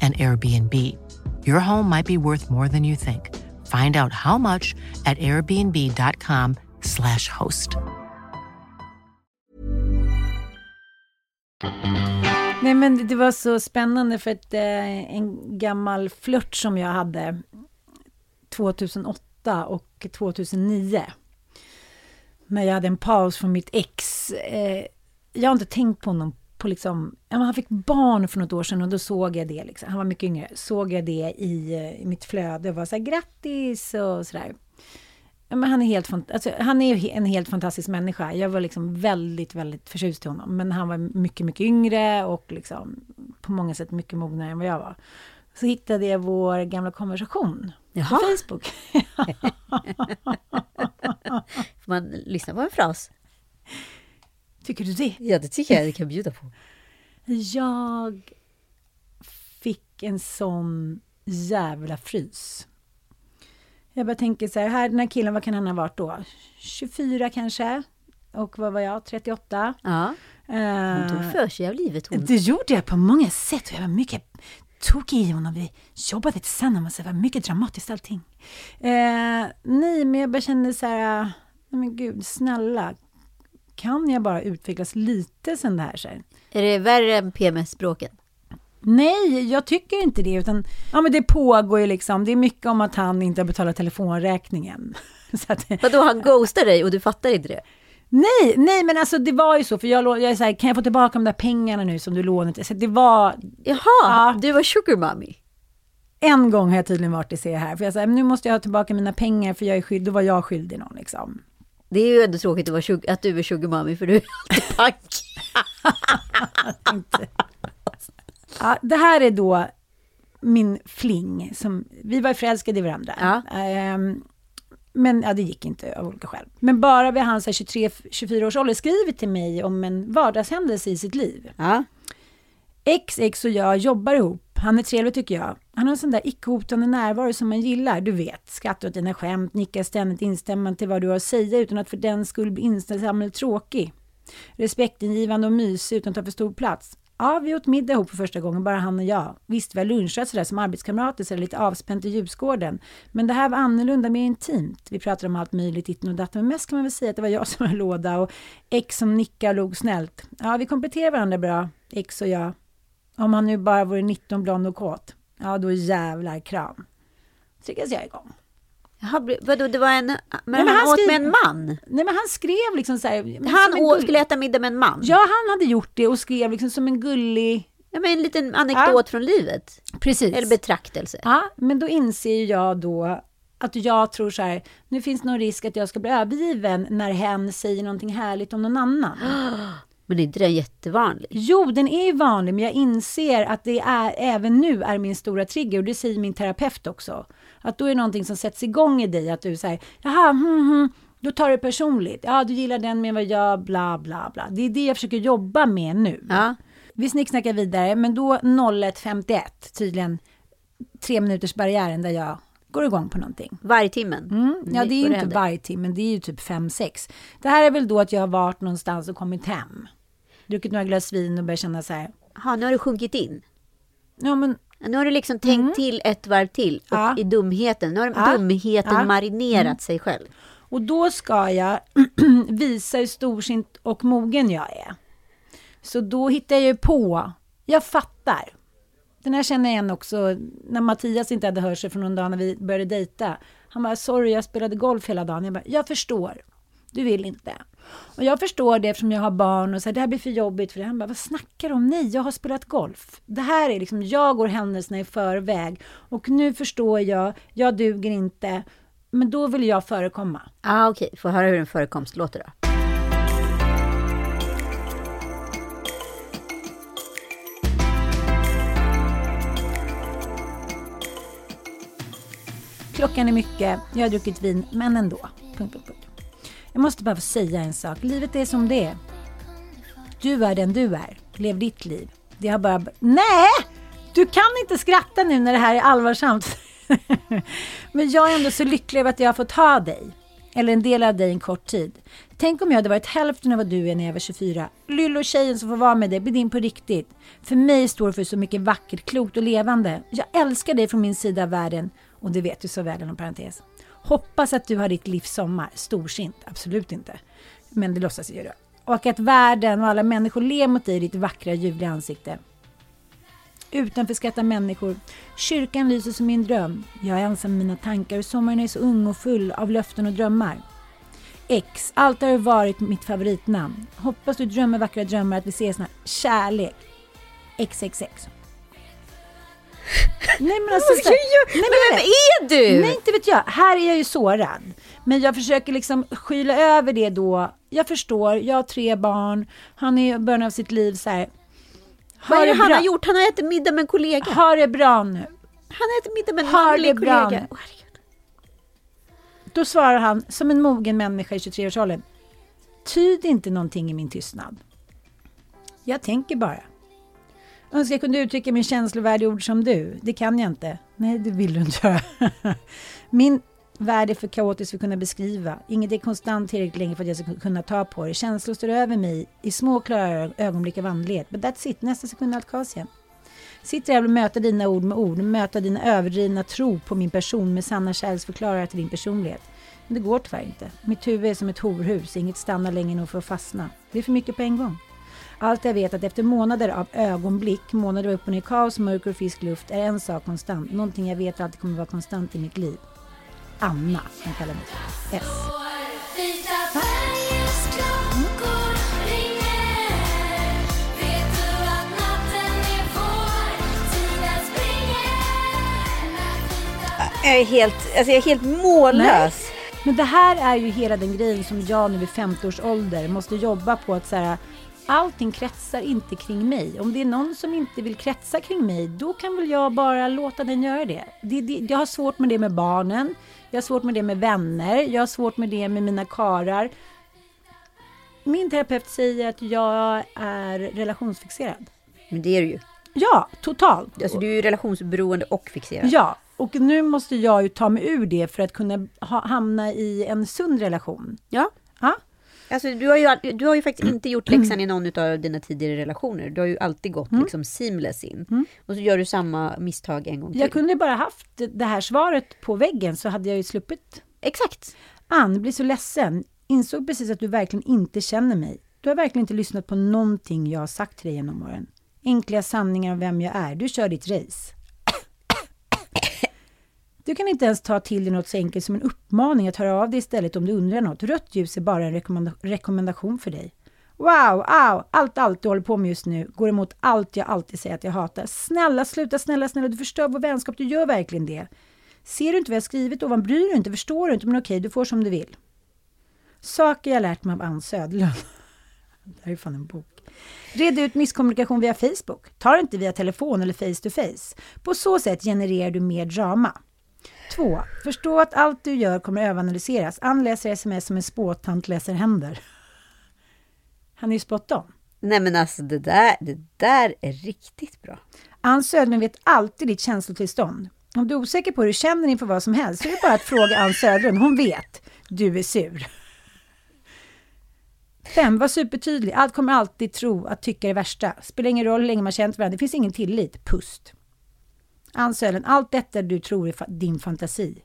and Airbnb. Your home might be worth more than you think. Find out how much at airbnb.com slash host. Nej men det var så spännande för att eh, en gammal flört som jag hade 2008 och 2009 när jag hade en paus från mitt ex. Eh, jag har inte tänkt på honom på liksom, han fick barn för något år sedan och då såg jag det, liksom, han var mycket yngre, såg jag det i, eh, i mitt flöde och var så här, grattis och sådär. Men han, är helt, alltså, han är en helt fantastisk människa. Jag var liksom väldigt, väldigt förtjust i honom. Men han var mycket, mycket yngre och liksom på många sätt mycket mognare än vad jag var. Så hittade jag vår gamla konversation Jaha. på Facebook. Får man lyssna på en fras? Tycker du det? Ja, det tycker jag det kan bjuda på. Jag fick en sån jävla frys. Jag bara tänker så här, här, den här killen, vad kan han ha varit då? 24 kanske? Och vad var jag? 38? Ja. Hon tog för sig av livet hon. Det gjorde jag på många sätt. Jag var mycket tokig i honom. Vi jobbade tillsammans. Det var mycket dramatiskt allting. Eh, nej, men jag bara kände så här, nej men gud, snälla, kan jag bara utvecklas lite sen det här sen. Är det värre än PMS-bråken? Nej, jag tycker inte det. Utan, ja, men det pågår ju liksom. Det är mycket om att han inte har betalat telefonräkningen. så att, Vadå, han ghostar dig och du fattar inte det? Nej, nej men alltså det var ju så, för jag, jag är så här, kan jag få tillbaka de där pengarna nu som du lånade? Så det var... Jaha, ja. du var sugar mommy? En gång har jag tydligen varit i se här, för jag sa, nu måste jag ha tillbaka mina pengar för jag är skyld, då var jag skyldig någon liksom. Det är ju ändå tråkigt att, vara sugar, att du är sugar mommy för du är alltid pank. Ja, det här är då min fling. Som, vi var förälskade i varandra. Ja. Ehm, men ja, det gick inte av olika skäl. Men bara vid hans 23-24 års ålder skriver till mig om en vardagshändelse i sitt liv. Ja. XX och jag jobbar ihop. Han är trevlig tycker jag. Han har en sån där icke-hotande närvaro som man gillar. Du vet, skrattar åt dina skämt, nickar ständigt instämmande till vad du har att säga utan att för den skull bli inställsam eller tråkig. Respektingivande och mysig utan att ta för stor plats. Ja, vi åt middag ihop för första gången, bara han och jag. Visst, vi har lunchat sådär som arbetskamrater, så lite avspänt i ljusgården. Men det här var annorlunda, mer intimt. Vi pratade om allt möjligt, ditten och datten, men mest kan man väl säga att det var jag som var låda och X som nickade och log snällt. Ja, vi kompletterar varandra bra, X och jag. Om han nu bara vore 19, blond och kåt. Ja, då jävlar kram. Tryckades jag igång. Jaha, vadå, det var en... Men, Nej, men han, han åt skrev- med en man? Nej, men han skrev liksom så här... Han gull- skulle äta middag med en man? Ja, han hade gjort det och skrev liksom som en gullig... Ja, men en liten anekdot från livet. Precis. Eller betraktelse. Ja, men då inser jag då att jag tror så här, nu finns någon risk att jag ska bli övergiven när hen säger någonting härligt om någon annan. Men är inte det jättevanligt? Jo, den är ju vanlig, men jag inser att det är, även nu är min stora trigger, och det säger min terapeut också. Att då är det någonting som sätts igång i dig, att du säger, jaha, hm, hm, då tar du personligt. Ja, du gillar den med vad jag, bla, bla, bla. Det är det jag försöker jobba med nu. Ja. Vi snicksnackar vidare, men då 01.51, tydligen tre minuters barriären där jag går igång på någonting. Vargtimmen? Mm, ja, det är ju inte varje timme, det är ju typ 5-6. Det här är väl då att jag har varit någonstans och kommit hem. Druckit några glas vin och börjat känna så här. Ja, nu har du sjunkit in. Ja, men Nu har du liksom tänkt till ett varv till och Ja. i dumheten. Nu har Ja. dumheten Ja. marinerat Mm. sig själv. Och då ska jag visa hur storsint och mogen jag är. Så då hittar jag ju på, jag fattar. Den här känner jag igen också när Mattias inte hade hört sig från någon dag när vi började dejta. Han bara, sorry jag spelade golf hela dagen. Jag bara, jag förstår. Du vill inte. Och jag förstår det eftersom jag har barn och så här, det här blir för jobbigt för det. Han bara, vad snackar du om? Nej, jag har spelat golf. Det här är liksom, jag går händelserna i förväg. Och nu förstår jag, jag duger inte. Men då vill jag förekomma. Ah, Okej, får höra hur en förekomst låter då. Klockan är mycket, jag har druckit vin, men ändå. Punkt, punkt, punkt. Jag måste bara få säga en sak. Livet är som det är. Du är den du är. Lev ditt liv. Det har bara... Nej! Du kan inte skratta nu när det här är allvarsamt. men jag är ändå så lycklig över att jag har fått ha dig. Eller en del av dig en kort tid. Tänk om jag hade varit hälften av vad du är när jag var 24. Lyllo-tjejen som får vara med dig blir din på riktigt. För mig står du för så mycket vackert, klokt och levande. Jag älskar dig från min sida av världen. Och det vet du så väl inom parentes. Hoppas att du har ditt livs sommar. Storsint, absolut inte. Men det låtsas jag göra. Och att världen och alla människor ler mot dig i ditt vackra ljuvliga ansikte. Utanför skrattar människor. Kyrkan lyser som min dröm. Jag är ensam med mina tankar och sommaren är så ung och full av löften och drömmar. X. Allt har varit mitt favoritnamn. Hoppas du drömmer vackra drömmar att vi ses snart. Kärlek. XXX. Nej men alltså... Så-? Nej, Men vem är du? Nej inte vet jag. Här är jag ju sårad. Men jag försöker liksom skyla över det då. Jag förstår, jag har tre barn. Han är i början av sitt liv så här. Vad är det han bra. har gjort? Han har ätit middag med en kollega. Ha det bra nu. Han har ätit middag med en manlig det kollega. herregud. Då svarar han som en mogen människa i 23-årsåldern. Tyd inte någonting i min tystnad. Jag tänker bara. Önskar jag kunde uttrycka min känslovärld i ord som du. Det kan jag inte. Nej, det vill du inte göra. Min värld är för kaotisk för att kunna beskriva. Inget är konstant tillräckligt länge för att jag ska kunna ta på det. Känslor står över mig i små klara ögonblick av andlighet. But that's it. Nästa sekund är allt kaos igen. Sitter här och möta dina ord med ord, möta dina överdrivna tro på min person med sanna kärleksförklaringar till din personlighet. Men det går tyvärr inte. Mitt huvud är som ett horhus, inget stannar länge nog för att fastna. Det är för mycket på en gång. Allt jag vet att efter månader av ögonblick, månader av upp och ner kaos, mörker och frisk luft är en sak konstant. Någonting jag vet alltid kommer vara konstant i mitt liv. Anna, som kallar mig. S. Jag är helt, alltså jag är helt mållös. Men det här är ju hela den grejen som jag nu vid 50 års ålder måste jobba på att så här, allting kretsar inte kring mig. Om det är någon som inte vill kretsa kring mig, då kan väl jag bara låta den göra det. det, det jag har svårt med det med barnen, jag har svårt med det med vänner, jag har svårt med det med mina karar. Min terapeut säger att jag är relationsfixerad. Men det är du ju. Ja, totalt. Alltså du är ju relationsberoende och fixerad. Ja, och nu måste jag ju ta mig ur det för att kunna ha, hamna i en sund relation. Ja. Alltså, du, har ju, du har ju faktiskt inte gjort läxan i någon av dina tidigare relationer. Du har ju alltid gått Mm. liksom seamless in. Och så gör du samma misstag en gång till. Jag kunde bara haft det här svaret på väggen så hade jag ju sluppit. Exakt. Ann, blir så ledsen. Insåg precis att du verkligen inte känner mig. Du har verkligen inte lyssnat på någonting jag har sagt till dig genom åren. Enkla sanningar om vem jag är. Du kör ditt race. Du kan inte ens ta till dig något så enkelt som en uppmaning att höra av dig istället om du undrar något. Rött ljus är bara en rekommenda rekommendation för dig. Wow, wow! allt, allt du håller på med just nu går emot allt jag alltid säger att jag hatar. Snälla, sluta, snälla, snälla, du förstör vår vänskap, du gör verkligen det. Ser du inte vad jag skrivit ovan? Bryr du inte? Förstår du inte? Men okej, du får som du vill. Saker jag lärt mig av Ann Söderlund. Det här är fan en bok. Red ut misskommunikation via Facebook. Ta det inte via telefon eller face to face. På så sätt genererar du mer drama. 2. Förstå att allt du gör kommer överanalyseras. Ann läser sms som en spåtant läser händer. Han är ju spot on. Nej men alltså det där, det där är riktigt bra. Ann Söderlund vet alltid ditt känslotillstånd. Om du är osäker på hur du känner inför vad som helst så är det bara att fråga Ann Söderlund. Hon vet. Du är sur. 5. Var supertydlig. Allt kommer alltid tro att tycka det värsta. Spelar ingen roll hur länge man känt varandra. Det finns ingen tillit. Pust. Ann Söderlund. Allt detta du tror är fa din fantasi.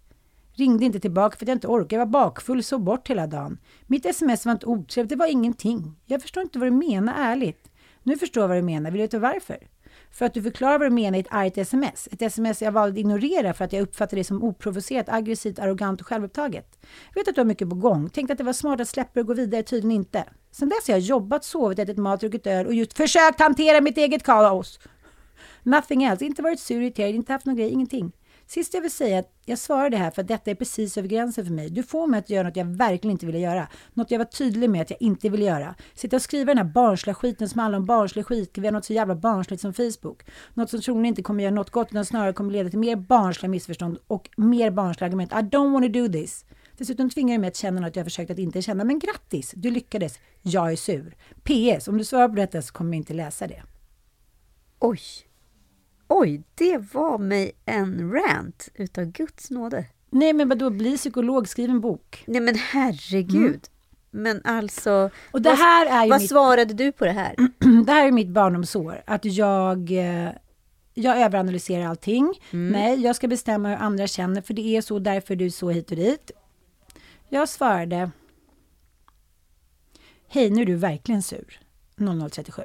Ringde inte tillbaka för att jag inte orkade. Jag var bakfull, så bort hela dagen. Mitt sms var inte otrevligt, det var ingenting. Jag förstår inte vad du menar, ärligt. Nu förstår jag vad du menar, vill du veta varför? För att du förklarar vad du menar i ett argt sms. Ett sms jag valde att ignorera för att jag uppfattade det som oprovocerat, aggressivt, arrogant och självupptaget. Jag vet att du har mycket på gång. Tänkte att det var smart att släppa och gå vidare, tydligen inte. Sen dess har jag jobbat, sovit, ätit mat, druckit öl och just försökt hantera mitt eget kaos. Nothing else. Inte varit sur, irriterad, inte haft någon grej, ingenting. Sist jag vill säga att jag svarade här för att detta är precis över gränsen för mig. Du får mig att göra något jag verkligen inte ville göra. Något jag var tydlig med att jag inte ville göra. Sitta och skriva den här barnsliga skiten som handlar om barnslig skit via något så jävla barnsligt som Facebook. Något som troligen inte kommer göra något gott utan snarare kommer leda till mer barnsliga missförstånd och mer barnsliga argument. I don't want to do this. Dessutom tvingar du mig att känna något jag försökt att inte känna. Men grattis, du lyckades. Jag är sur. PS, om du svarar på detta så kommer jag inte läsa det. Oj. Oj, det var mig en rant utav Guds nåde. Nej, men vadå, bli psykolog, skriv en bok. Nej men herregud. Men alltså, Och det vad, här är ju vad mitt- svarade du på det här? det här är mitt barndomsår. Att jag, eh, jag överanalyserar allting. Nej, jag ska bestämma hur andra känner, för det är så, därför är du så hit och dit. Jag svarade. Hej, nu är du verkligen sur. 0037.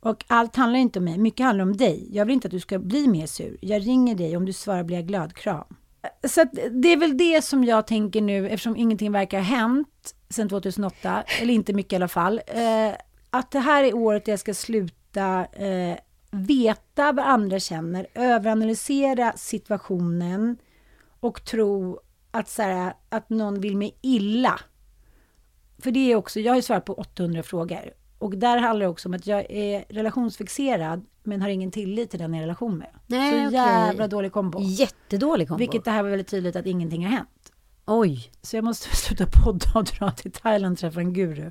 Och allt handlar inte om mig, mycket handlar om dig. Jag vill inte att du ska bli mer sur. Jag ringer dig, om du svarar blir jag glad. Kram. Så att det är väl det som jag tänker nu, eftersom ingenting verkar ha hänt sedan 2008, eller inte mycket i alla fall. Eh, att det här är året jag ska sluta eh, veta vad andra känner, överanalysera situationen och tro att, så här, att någon vill mig illa. För det är också, jag har ju svarat på 800 frågor. Och där handlar det också om att jag är relationsfixerad men har ingen tillit till den jag är i relation med. Nej, Så okej. jävla dålig kombo. Jättedålig kombo. Vilket det här var väldigt tydligt att ingenting har hänt. Oj. Så jag måste sluta podda och dra till Thailand och träffa en guru.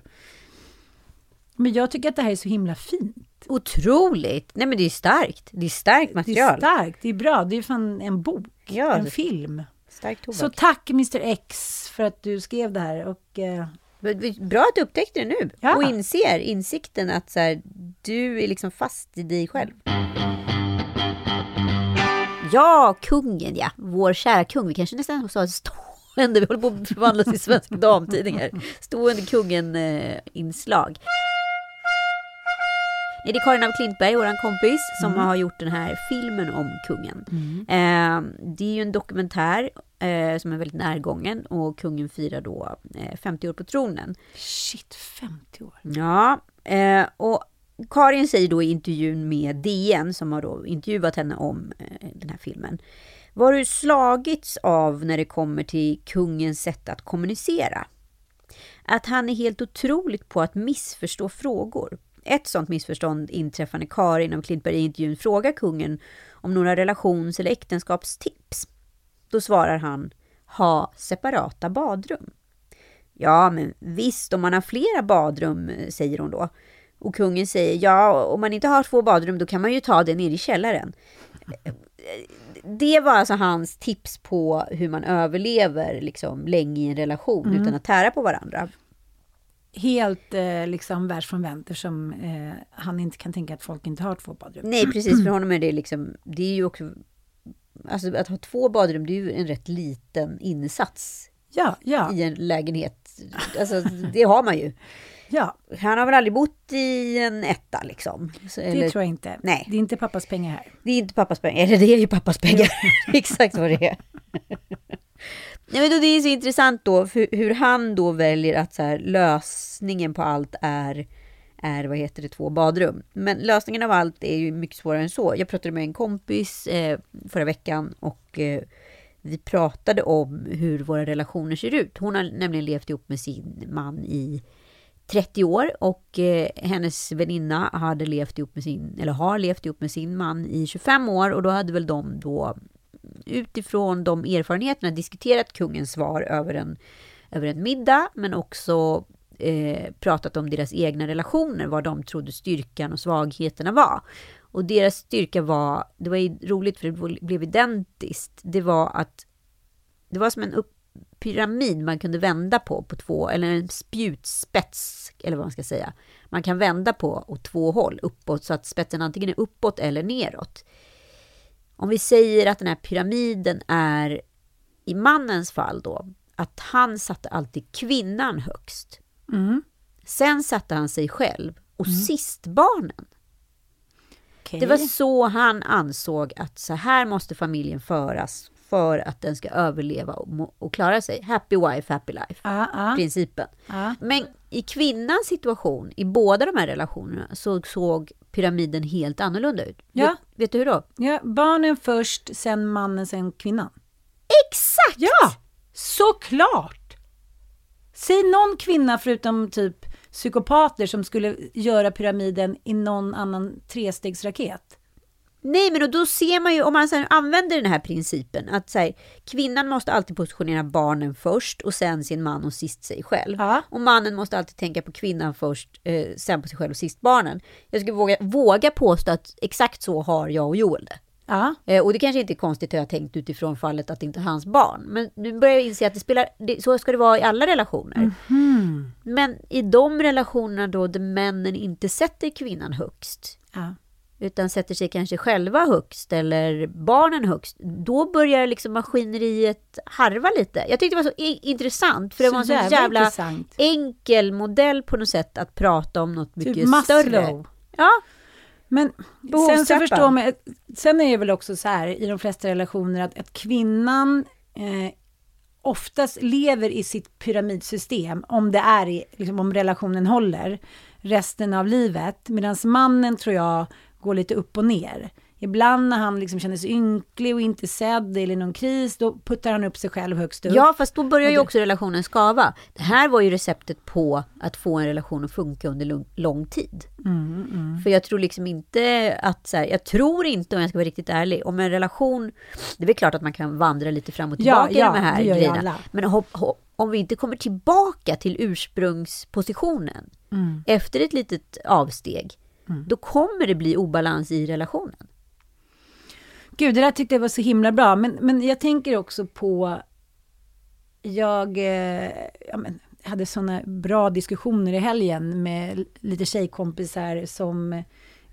Men jag tycker att det här är så himla fint. Otroligt! Nej men det är starkt. Det är starkt Det material. är starkt, det är bra. Det är fan en bok, Ja, en det- film. Starkt tobak. Så tack Mr X för att du skrev det här. Och, eh, Bra att du upptäckte det nu. Ja. Och inser insikten att så här, du är liksom fast i dig själv. Ja, kungen ja. Vår kära kung. Vi kanske nästan sa stående. Vi håller på att förvandlas till Svensk Damtidning här. Stående kungen-inslag. Nej, det är Karin av Klintberg, vår kompis, som har gjort den här filmen om kungen. Eh, det är ju en dokumentär eh, som är väldigt närgången och kungen firar då eh, 50 år på tronen. shit, 50 år. Ja, eh, och Karin säger då i intervjun med DN, som har då intervjuat henne om eh, den här filmen. Vad har du slagits av när det kommer till kungens sätt att kommunicera? Att han är helt otroligt på att missförstå frågor. Ett sånt missförstånd inträffar när Karin av Klintberg i intervjun frågar kungen om några relations eller äktenskapstips. Då svarar han ha separata badrum. Ja, men visst, om man har flera badrum, säger hon då. Och kungen säger, ja, om man inte har två badrum, då kan man ju ta det nere i källaren. Det var alltså hans tips på hur man överlever liksom, länge i en relation Mm. utan att tära på varandra. Helt eh, liksom världsfrånvänt eftersom eh, han inte kan tänka att folk inte har två badrum. Nej, precis. För honom är det liksom, det är ju också... Alltså att ha två badrum, det är ju en rätt liten insats Ja, ja. i en lägenhet. Alltså, det har man ju. Ja. Han har väl aldrig bott i en etta liksom? Så, Det tror jag inte. Nej. Det är inte pappas pengar här. Det är inte pappas pengar. Eller det är ju pappas pengar. Exakt vad det är. Nej, men då, det är så intressant då för hur han då väljer att så här, lösningen på allt är, är vad heter det, två badrum. Men lösningen av allt är ju mycket svårare än så. Jag pratade med en kompis eh, förra veckan och eh, vi pratade om hur våra relationer ser ut. Hon har nämligen levt ihop med sin man i 30 år och eh, hennes väninna hade levt ihop med sin, eller har levt ihop med sin man i 25 år och då hade väl de då mm, utifrån de erfarenheterna diskuterat kungens svar över en, över en middag men också eh, pratat om deras egna relationer, vad de trodde styrkan och svagheterna var. Och deras styrka var, det var ju roligt för det blev identiskt, det var att det var som en upp, pyramid man kunde vända på, på två, eller en spjutspets, eller vad man ska säga. Man kan vända på åt två håll, uppåt, så att spetsen antingen är uppåt eller neråt. Om vi säger att den här pyramiden är, i mannens fall då, att han satte alltid kvinnan högst. Mm. Sen satte han sig själv och sist barnen. Okej. Det var så han ansåg att så här måste familjen föras för att den ska överleva och, klara sig. Happy wife, happy life. Ja, ja. Principen. Ja. Men i kvinnans situation, i båda de här relationerna, så såg pyramiden helt annorlunda ut. Ja. Vet, vet du hur då? Ja, barnen först, sen mannen, sen kvinnan. Exakt! Ja, såklart! Säg någon kvinna förutom typ psykopater som skulle göra pyramiden i någon annan trestegsraket. Nej, men då ser man ju, om man använder den här principen, att så här, kvinnan måste alltid positionera barnen först och sen sin man och sist sig själv. Ja. Och mannen måste alltid tänka på kvinnan först, eh, sen på sig själv och sist barnen. Jag skulle våga, våga påstå att exakt så har jag och Joel det. Ja. Eh, och det kanske inte är konstigt hur jag tänkt utifrån fallet att det inte är hans barn. Men nu börjar jag inse att det spelar, det, så ska det vara i alla relationer. Mhm. Men i de relationerna då där männen inte sätter kvinnan högst, Ja. utan sätter sig kanske själva högst eller barnen högst, då börjar liksom maskineriet harva lite. Jag tyckte det var så intressant, för det Så var en så jävla intressant. enkel modell på något sätt att prata om något mycket Typ Maslow. större. Ja, Men sen så förstår man, sen är det väl också så här i de flesta relationer att, att kvinnan eh, oftast lever i sitt pyramidsystem, om det är i, liksom, om relationen håller, resten av livet. Medan mannen tror jag går lite upp och ner. Ibland när han liksom känner sig ynklig och inte sedd eller i någon kris, då puttar han upp sig själv högst upp. Ja, fast då börjar ju också relationen skava. Det här var ju receptet på att få en relation att funka under lång, tid. Mm, mm. För jag tror liksom inte att så här, jag tror inte om jag ska vara riktigt ärlig, om en relation, det är väl klart att man kan vandra lite fram och Ja, tillbaka ja, i de här grejerna. Men hopp, hopp, om vi inte kommer tillbaka till ursprungspositionen Mm. efter ett litet avsteg, då kommer det bli obalans i relationen. Gud, det där tyckte jag var så himla bra. Men, men jag tänker också på... Jag eh, ja, men, hade såna bra diskussioner i helgen med lite tjejkompisar som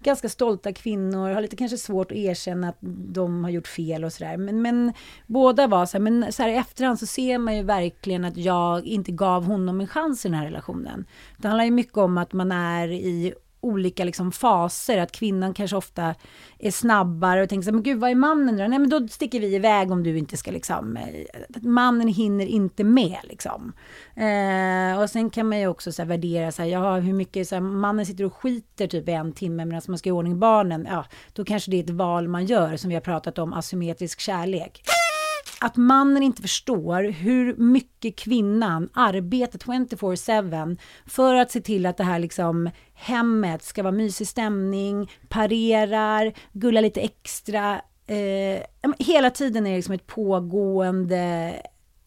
ganska stolta kvinnor, har lite kanske svårt att erkänna att de har gjort fel och sådär. Men, men båda var så här, men så här i efterhand så ser man ju verkligen att jag inte gav honom en chans i den här relationen. Det handlar ju mycket om att man är i olika liksom faser, att kvinnan kanske ofta är snabbare och tänker så här, men gud vad är mannen då? Nej men då sticker vi iväg om du inte ska liksom, eh, att mannen hinner inte med liksom. Eh, och sen kan man ju också så här, värdera så här, ja hur mycket, så här, mannen sitter och skiter typ i en timme medan man ska i ordning barnen, ja då kanske det är ett val man gör som vi har pratat om, asymmetrisk kärlek att mannen inte förstår hur mycket kvinnan arbetar 24-7 för att se till att det här liksom hemmet ska vara mysig stämning, parerar, gulla lite extra. Eh, hela tiden är det liksom ett pågående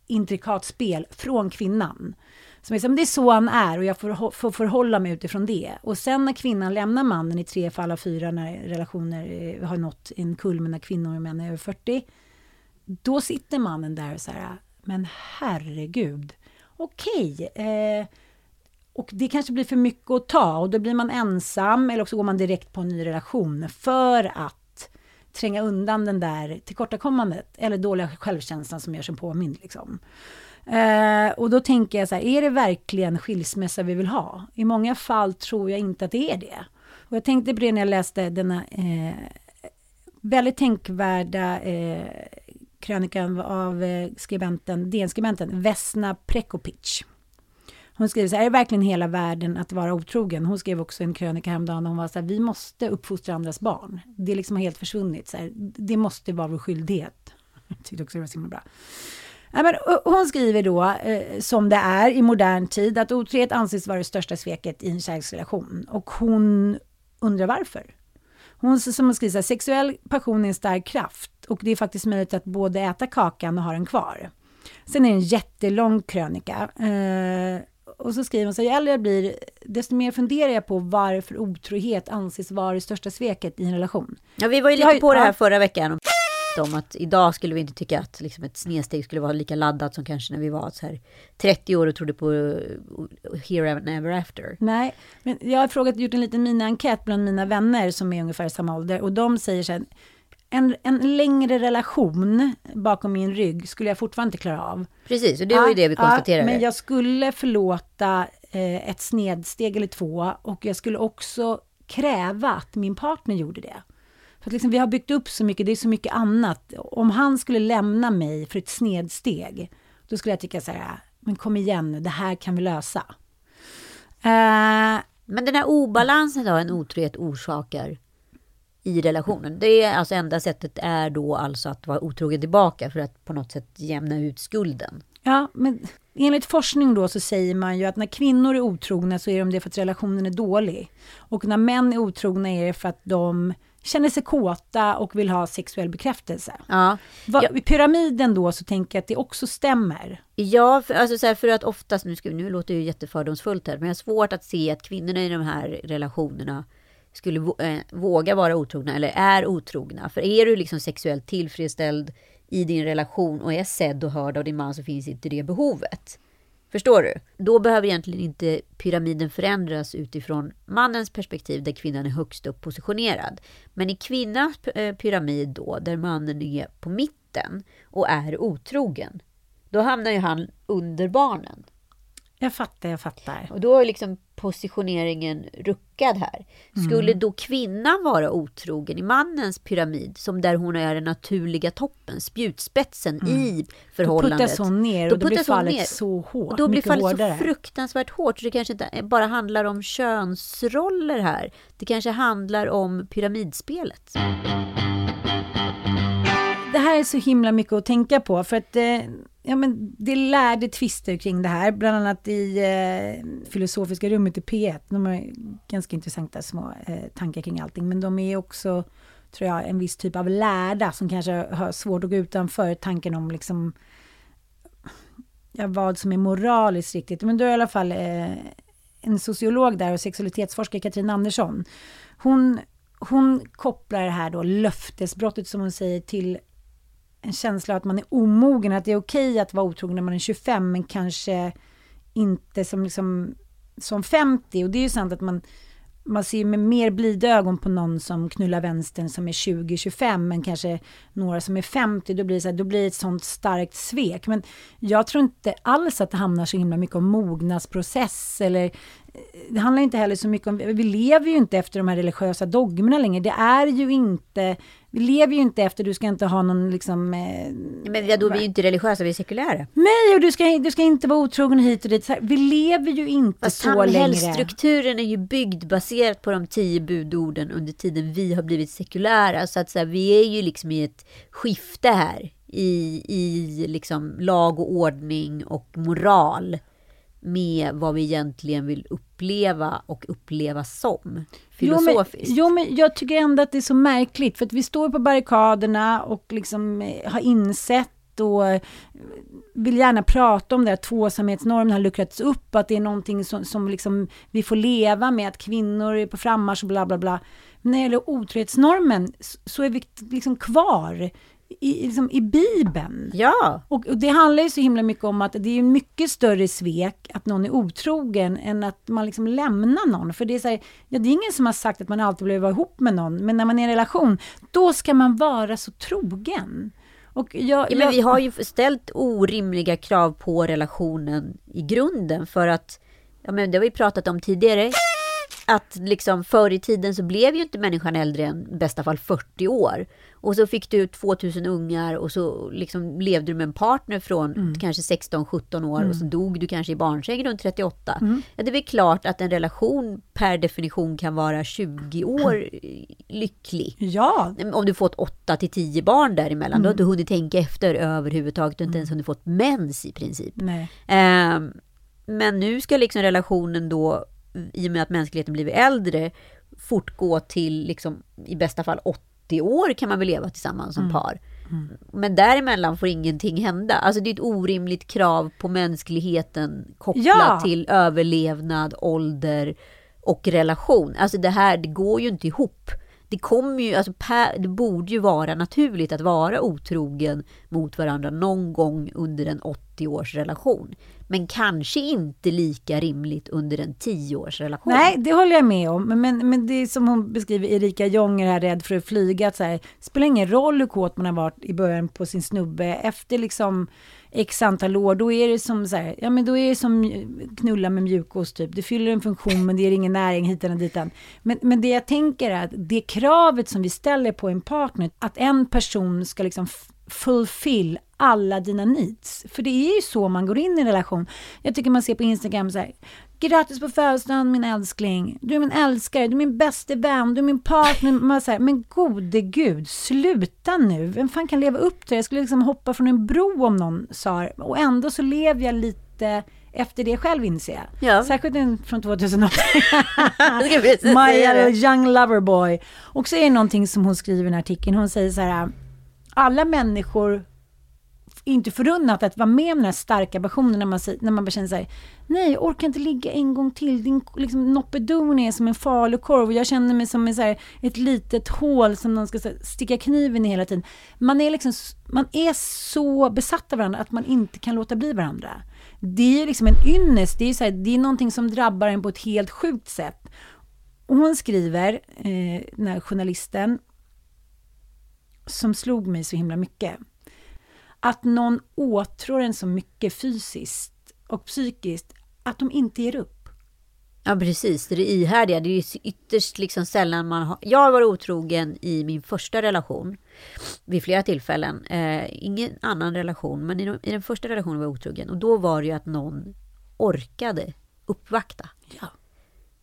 intrikat spel från kvinnan. Som är så, men det är så han är och jag får, får förhålla mig utifrån det. Och sen när kvinnan lämnar mannen i tre fall av fyra när relationer eh, har nått en kulmen när kvinnor och män är över 40. Då sitter mannen där och så här, men herregud, okej. Eh, och det kanske blir för mycket att ta och då blir man ensam eller också går man direkt på en ny relation för att tränga undan den där tillkortakommandet eller dåliga självkänslan som gör sig påmind. Liksom. Eh, och då tänker jag så här, är det verkligen skilsmässa vi vill ha? I många fall tror jag inte att det är det. Och jag tänkte på det när jag läste denna eh, väldigt tänkvärda eh, krönikan av eh, skribenten, DN-skribenten Vesna Prekopic. Hon skriver så här, är det verkligen hela världen att vara otrogen? Hon skrev också en krönika häromdagen, hon var så här, vi måste uppfostra andras barn. Det är liksom helt försvunnit, så här, det måste vara vår skyldighet. Jag tyckte också det var så himla bra. Ja, men, hon skriver då, eh, som det är i modern tid, att otrohet anses vara det största sveket i en kärleksrelation. Och hon undrar varför. Hon som skriver så här, sexuell passion är en stark kraft och det är faktiskt möjligt att både äta kakan och ha den kvar. Sen är det en jättelång krönika. Eh, och så skriver hon så ju äldre jag blir, desto mer funderar jag på varför otrohet anses vara det största sveket i en relation. Ja, vi var ju lite på det här förra veckan om att idag skulle vi inte tycka att liksom ett snedsteg skulle vara lika laddat som kanske när vi var så här 30 år och trodde på here and ever after. Nej, men jag har frågat, gjort en liten mini-enkät bland mina vänner som är ungefär samma ålder och de säger så här, en, en längre relation bakom min rygg skulle jag fortfarande inte klara av. Precis, och det var ju det vi konstaterade. Ja, men jag skulle förlåta eh, ett snedsteg eller två och jag skulle också kräva att min partner gjorde det. För att liksom, vi har byggt upp så mycket, det är så mycket annat. Om han skulle lämna mig för ett snedsteg, då skulle jag tycka så här, men kom igen nu, det här kan vi lösa. Uh, men den här obalansen då en otrohet orsakar i relationen. Det är alltså enda sättet är då alltså att vara otrogen tillbaka för att på något sätt jämna ut skulden. Ja, men enligt forskning då så säger man ju att när kvinnor är otrogna så är de det för att relationen är dålig. Och när män är otrogna är det för att de känner sig kåta och vill ha sexuell bekräftelse. Ja. Va, I pyramiden då så tänker jag att det också stämmer. Ja, för, alltså så här, för att oftast, nu, ska, nu låter det ju jättefördomsfullt här, men jag har svårt att se att kvinnorna i de här relationerna skulle äh, våga vara otrogna eller är otrogna. För är du liksom sexuellt tillfredsställd i din relation och är sedd och hörd av din man så finns inte det behovet. Förstår du? Då behöver egentligen inte pyramiden förändras utifrån mannens perspektiv där kvinnan är högst upp positionerad. Men i kvinnans eh, pyramid då, där mannen är på mitten och är otrogen, då hamnar ju han under barnen. Jag fattar, jag fattar. Och då är liksom positioneringen ruckad här. Skulle mm. då kvinnan vara otrogen i mannens pyramid, som där hon är den naturliga toppen, spjutspetsen mm. i förhållandet. Då puttas hon ner och då, då blir fallet ner. så hårt. Och då blir fallet hårdare. så fruktansvärt hårt. Så det kanske inte bara handlar om könsroller här. Det kanske handlar om pyramidspelet. Det här är så himla mycket att tänka på, för att eh, ja, men det lärde tvister kring det här, bland annat i eh, filosofiska rummet i P1. De har ganska intressanta små eh, tankar kring allting, men de är också, tror jag, en viss typ av lärda som kanske har svårt att gå utanför tanken om liksom, ja, vad som är moraliskt riktigt. Men då är i alla fall eh, en sociolog där och sexualitetsforskare, Katrin Andersson. Hon, hon kopplar det här då löftesbrottet, som hon säger, till en känsla av att man är omogen, att det är okej att vara otrogen när man är 25, men kanske inte som, liksom, som 50. Och det är ju sant att man, man ser med mer blida ögon på någon som knullar vänstern som är 20-25, men kanske några som är 50, då blir, det så här, då blir det ett sånt starkt svek. Men jag tror inte alls att det hamnar så himla mycket om mognadsprocess eller eh, det handlar inte heller så mycket om, vi lever ju inte efter de här religiösa dogmerna längre. Det är ju inte, vi lever ju inte efter, du ska inte ha någon liksom... Eh, men ja, då är vi ju inte religiösa, vi är sekulära. Nej, och du ska, du ska inte vara otrogen hit och dit. vi lever ju inte Fast så längre. Samhällsstrukturen är ju byggd baserat på de tio budorden under tiden vi har blivit sekulära. Så att så här, vi är ju liksom i ett skifte här i, i liksom lag och ordning och moral med vad vi egentligen vill uppleva och uppleva som. Filosofiskt. Jo men, jo, men jag tycker ändå att det är så märkligt, för att vi står på barrikaderna och liksom eh, har insett och eh, vill gärna prata om det, att tvåsamhetsnormen har luckrats upp, att det är någonting som, som liksom vi får leva med, att kvinnor är på frammarsch och bla bla bla. När det gäller otrohetsnormen så är vi liksom kvar i, liksom, i Bibeln. Ja. Och, och, det handlar ju så himla mycket om att det är mycket större svek att någon är otrogen än att man liksom lämnar någon. För det är så här, ja, det är ingen som har sagt att man alltid behöver vara ihop med någon, men när man är i en relation, då ska man vara så trogen. Jag, ja, men vi har ju ställt orimliga krav på relationen i grunden för att, ja men det har vi pratat om tidigare, att liksom förr i tiden så blev ju inte människan äldre än i bästa fall 40 år. Och så fick du 2000 ungar och så liksom levde du med en partner från mm. kanske 16-17 år mm. och så dog du kanske i barnsäng runt 38. Mm. Ja, det är väl klart att en relation per definition kan vara 20 år lycklig. Ja. Om du fått 8 till 10 barn däremellan, mm. då har du hunnit tänka efter överhuvudtaget. Du har inte ens mm. hunnit fått mens i princip. Nej. Um, men nu ska liksom relationen då, i och med att mänskligheten blivit äldre, fortgå till liksom, i bästa fall 80 år kan man väl leva tillsammans som mm. par. Mm. Men däremellan får ingenting hända. Alltså det är ett orimligt krav på mänskligheten kopplat ja. till överlevnad, ålder och relation. Alltså det här, det går ju inte ihop. Det kommer ju, alltså per, det borde ju vara naturligt att vara otrogen mot varandra någon gång under en 80 års relation. Men kanske inte lika rimligt under en 10 års relation. Nej, det håller jag med om. Men, men, men det är som hon beskriver, Erika Jonger här, rädd för att flyga. Att så här, det spelar ingen roll hur kåt man har varit i början på sin snubbe. Efter liksom x antal år, då är det som så här, ja men då är det som knulla med mjukost typ. Det fyller en funktion men det ger ingen näring hit och dit. Men, men det jag tänker är att det kravet som vi ställer på en partner, att en person ska liksom fulfill alla dina needs. För det är ju så man går in i en relation. Jag tycker man ser på Instagram så här, grattis på födelsedagen min älskling, du är min älskare, du är min bäste vän, du är min partner. Man säger, men gode gud, sluta nu. Vem fan kan leva upp till det? Jag skulle liksom hoppa från en bro om någon sa Och ändå så lever jag lite efter det själv inser jag. Ja. Särskilt från 2008. My young lover boy. Och så är det någonting som hon skriver i den här artikeln. Hon säger så här, alla människor inte förunnat att vara med om den här starka passionen när man, när man bara känner sig nej, jag orkar inte ligga en gång till. Din liksom, Noppedon är som en falukorv och jag känner mig som en, så här, ett litet hål som någon ska här, sticka kniven i hela tiden. Man är, liksom, man är så besatt av varandra att man inte kan låta bli varandra. Det är liksom en ynnest, det är, så här, det är någonting som drabbar en på ett helt sjukt sätt. Och hon skriver, eh, den här journalisten, som slog mig så himla mycket att någon åtrår en så mycket fysiskt och psykiskt att de inte ger upp. Ja, precis. Det är ihärdiga. Det är ju ytterst liksom sällan man har... Jag har varit otrogen i min första relation vid flera tillfällen. Eh, ingen annan relation, men i, i, den första relationen var jag otrogen. Och då var det ju att någon orkade uppvakta. Ja.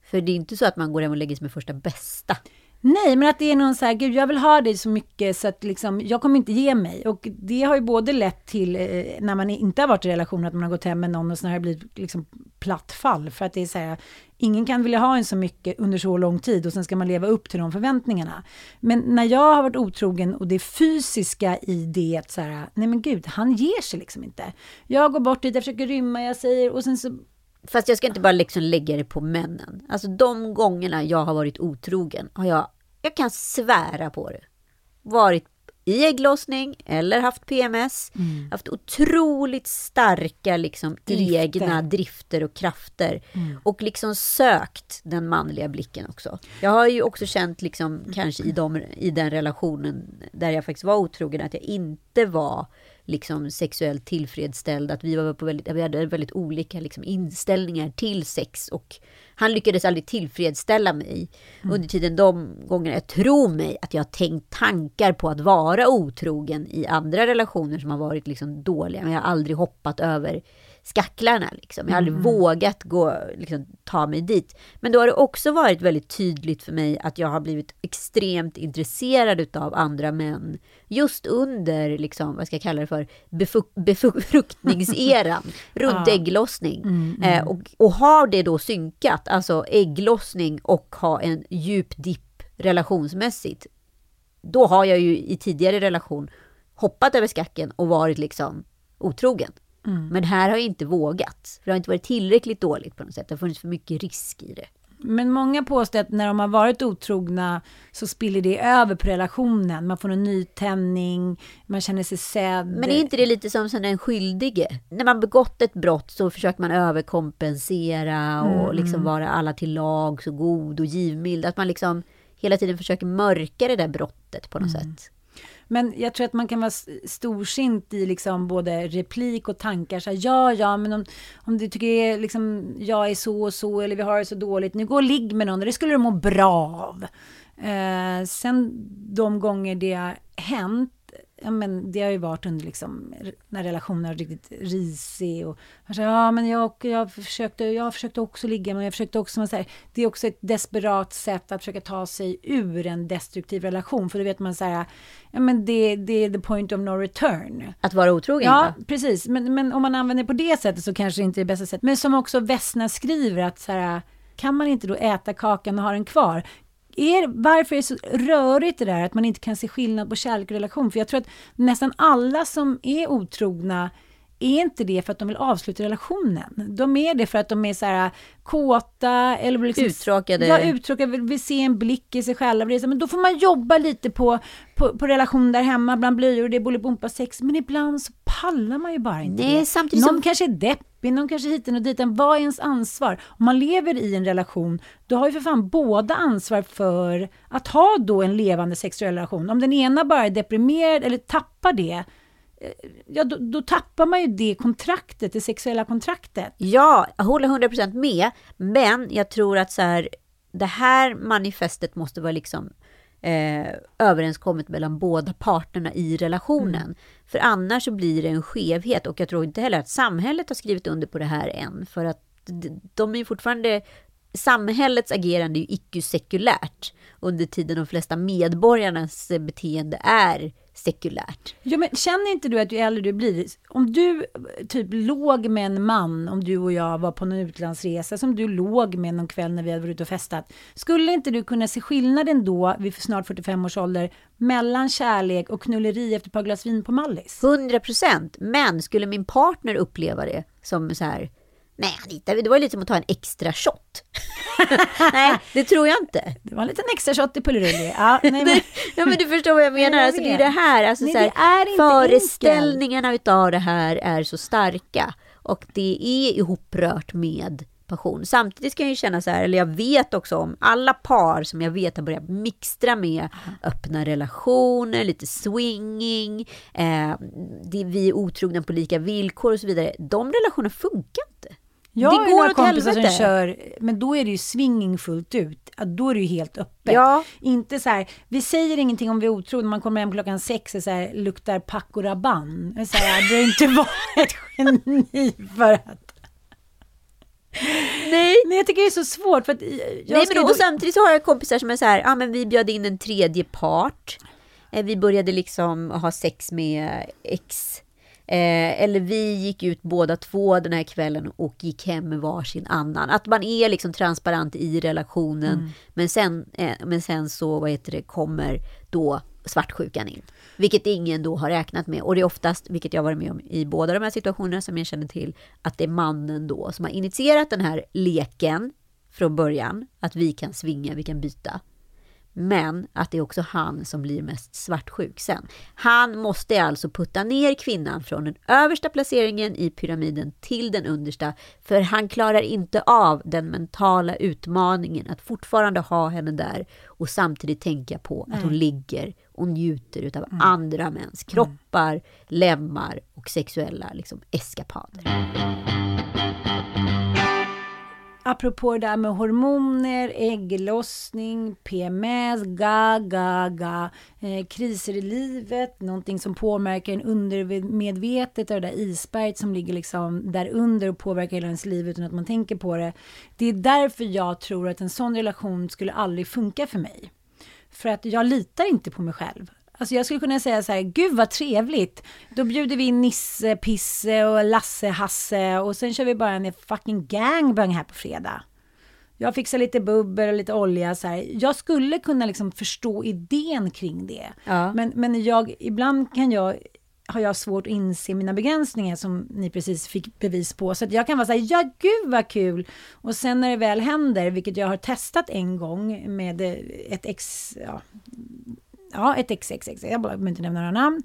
För det är inte så att man går hem och lägger sig med första bästa. Nej, men att det är någon så här, gud jag vill ha dig så mycket så att liksom, jag kommer inte ge mig. Och det har ju både lett till, eh, när man inte har varit i relation, att man har gått hem med någon och så har det blivit liksom platt fall. För att det är så här, ingen kan vilja ha en så mycket under så lång tid och sen ska man leva upp till de förväntningarna. Men när jag har varit otrogen och det fysiska i det, så här, nej men gud, han ger sig liksom inte. Jag går bort dit, jag försöker rymma, jag säger och sen så Fast jag ska inte bara liksom lägga det på männen. Alltså de gångerna jag har varit otrogen har jag, jag kan svära på det, varit i ägglossning eller haft PMS. Mm. Haft otroligt starka liksom, drifter. egna drifter och krafter. Mm. Och liksom sökt den manliga blicken också. Jag har ju också känt liksom, kanske i, de, i den relationen där jag faktiskt var otrogen att jag inte var liksom sexuellt tillfredsställd. Att vi, var på väldigt, vi hade väldigt olika liksom inställningar till sex. Och han lyckades aldrig tillfredsställa mig mm. under tiden de gångerna. Jag tror mig att jag har tänkt tankar på att vara otrogen i andra relationer som har varit liksom dåliga. Men jag har aldrig hoppat över skacklarna. Liksom. Jag har aldrig Mm. vågat gå, liksom, ta mig dit. Men då har det också varit väldigt tydligt för mig att jag har blivit extremt intresserad utav andra män. Just under, liksom, vad ska jag kalla det för, befruktningseran. runt Ja. ägglossning. Mm, mm. Eh, och, och har det då synkat, alltså ägglossning och ha en djup dipp relationsmässigt. Då har jag ju i tidigare relation hoppat över skacken och varit liksom otrogen. Mm. Men här har jag inte vågat. För det har inte varit tillräckligt dåligt på något sätt. Det har funnits för mycket risk i det. Men många påstår att när de har varit otrogna så spiller det över på relationen. Man får en nytändning, man känner sig sedd. Men är inte det lite som den skyldige? När man begått ett brott så försöker man överkompensera och Mm, liksom mm. vara alla till lag, så god och givmild. Att man liksom hela tiden försöker mörka det där brottet på något Mm. sätt. Men jag tror att man kan vara storsint i liksom både replik och tankar. Så här, ja, ja, men om, om du tycker liksom, jag är så och så eller vi har det så dåligt, nu gå och ligg med någon och det skulle du må bra av. Eh, sen de gånger det har hänt, ja, men det har ju varit under liksom, när relationen har riktigt risig och han säger, ja men jag, jag, försökte, jag försökte också ligga men jag försökte också, man säger, det är också ett desperat sätt att försöka ta sig ur en destruktiv relation för då vet man så här, ja men det, det är the point of no return. Att vara otrogen? Ja, va? precis. Men, men om man använder det på det sättet så kanske det inte är det bästa sättet. Men som också Vesna skriver att så här, kan man inte då äta kakan och ha den kvar? Är, varför är det så rörigt det där att man inte kan se skillnad på kärlek och relation? För jag tror att nästan alla som är otrogna är inte det för att de vill avsluta relationen. De är det för att de är så här kåta eller liksom, Uttråkade. Ja, uttråkade, vill, vill se en blick i sig själva. Det är så, Men då får man jobba lite på, på, på relation där hemma bland blöjor det är bolibompa sex. Men ibland så pallar man ju bara inte det. samtidigt någon som- kanske är deppig, någon kanske hiten och diten. Vad är ens ansvar? Om man lever i en relation, då har ju för fan båda ansvar för att ha då en levande sexuell relation. Om den ena bara är deprimerad eller tappar det, ja då, då tappar man ju det kontraktet, det sexuella kontraktet. Ja, jag håller 100% med. Men jag tror att så här, det här manifestet måste vara liksom eh, överenskommet mellan båda parterna i relationen. Mm. För annars så blir det en skevhet och jag tror inte heller att samhället har skrivit under på det här än. För att de är fortfarande Samhällets agerande är ju icke-sekulärt under tiden de flesta medborgarnas eh, beteende är sekulärt. Ja, men känner inte du att ju äldre du blir, om du typ låg med en man, om du och jag var på någon utlandsresa, som du låg med någon kväll när vi hade varit ute och festat, skulle inte du kunna se skillnaden då, vid snart 45 års ålder, mellan kärlek och knulleri efter ett par glas vin på Mallis? 100 procent. Men skulle min partner uppleva det som så här, nej Anita, det var lite som att ta en extra shot. nej, det tror jag inte. Det var en liten extra shot i pullerulli. Ja, nej, men... ja, men du förstår vad jag menar. jag alltså, det är det här, alltså, Nej, så här det föreställningarna utav det här är så starka. Och det är ihoprört med passion. Samtidigt ska jag ju känna så här, eller jag vet också om alla par som jag vet har börjat mixtra med öppna relationer, lite swinging, eh, det, vi är otrogna på lika villkor och så vidare. De relationerna funkar. Jag det går några kompisar som kör, men då är det ju swinging fullt ut. Då är det ju helt öppet. Ja. Inte så här, vi säger ingenting om vi är otrogna, man kommer hem klockan sex och så här, luktar Paco Rabanne. Det är Så här, du har inte varit ett geni för att... Nej. Nej, jag tycker det är så svårt för att... Jag Nej, men då, och samtidigt så har jag kompisar som är så här, ah, men vi bjöd in en tredje part. Eh, vi började liksom ha sex med ex. Eh, eller vi gick ut båda två den här kvällen och gick hem med varsin annan. Att man är liksom transparent i relationen. Mm. Men, sen, eh, men sen så, vad heter det, kommer då svartsjukan in. Vilket ingen då har räknat med. Och det är oftast, vilket jag varit med om i båda de här situationerna som jag känner till, att det är mannen då som har initierat den här leken från början. Att vi kan svinga, vi kan byta. Men att det är också han som blir mest svartsjuk sen. Han måste alltså putta ner kvinnan från den översta placeringen i pyramiden till den understa. För han klarar inte av den mentala utmaningen att fortfarande ha henne där och samtidigt tänka på att hon Nej. ligger och njuter utav andra mäns kroppar, lemmar och sexuella liksom, eskapader apropå det där med hormoner, ägglossning, PMS, ga, ga, ga, eh, kriser i livet, någonting som påverkar en undermedvetet, det där isberget som ligger liksom där under och påverkar hela ens liv utan att man tänker på det. Det är därför jag tror att en sån relation skulle aldrig funka för mig. För att jag litar inte på mig själv. Alltså jag skulle kunna säga så här, gud vad trevligt. Då bjuder vi in Nisse, Pisse och Lasse, Hasse och sen kör vi bara en fucking gangbang här på fredag. Jag fixar lite bubbel och lite olja så här. Jag skulle kunna liksom förstå idén kring det. Ja. Men, men jag, ibland kan jag har jag svårt att inse mina begränsningar som ni precis fick bevis på. Så att jag kan vara så här, ja gud vad kul! Och sen när det väl händer, vilket jag har testat en gång med ett ex, ja, ja, ett XXX, jag behöver inte nämna några namn.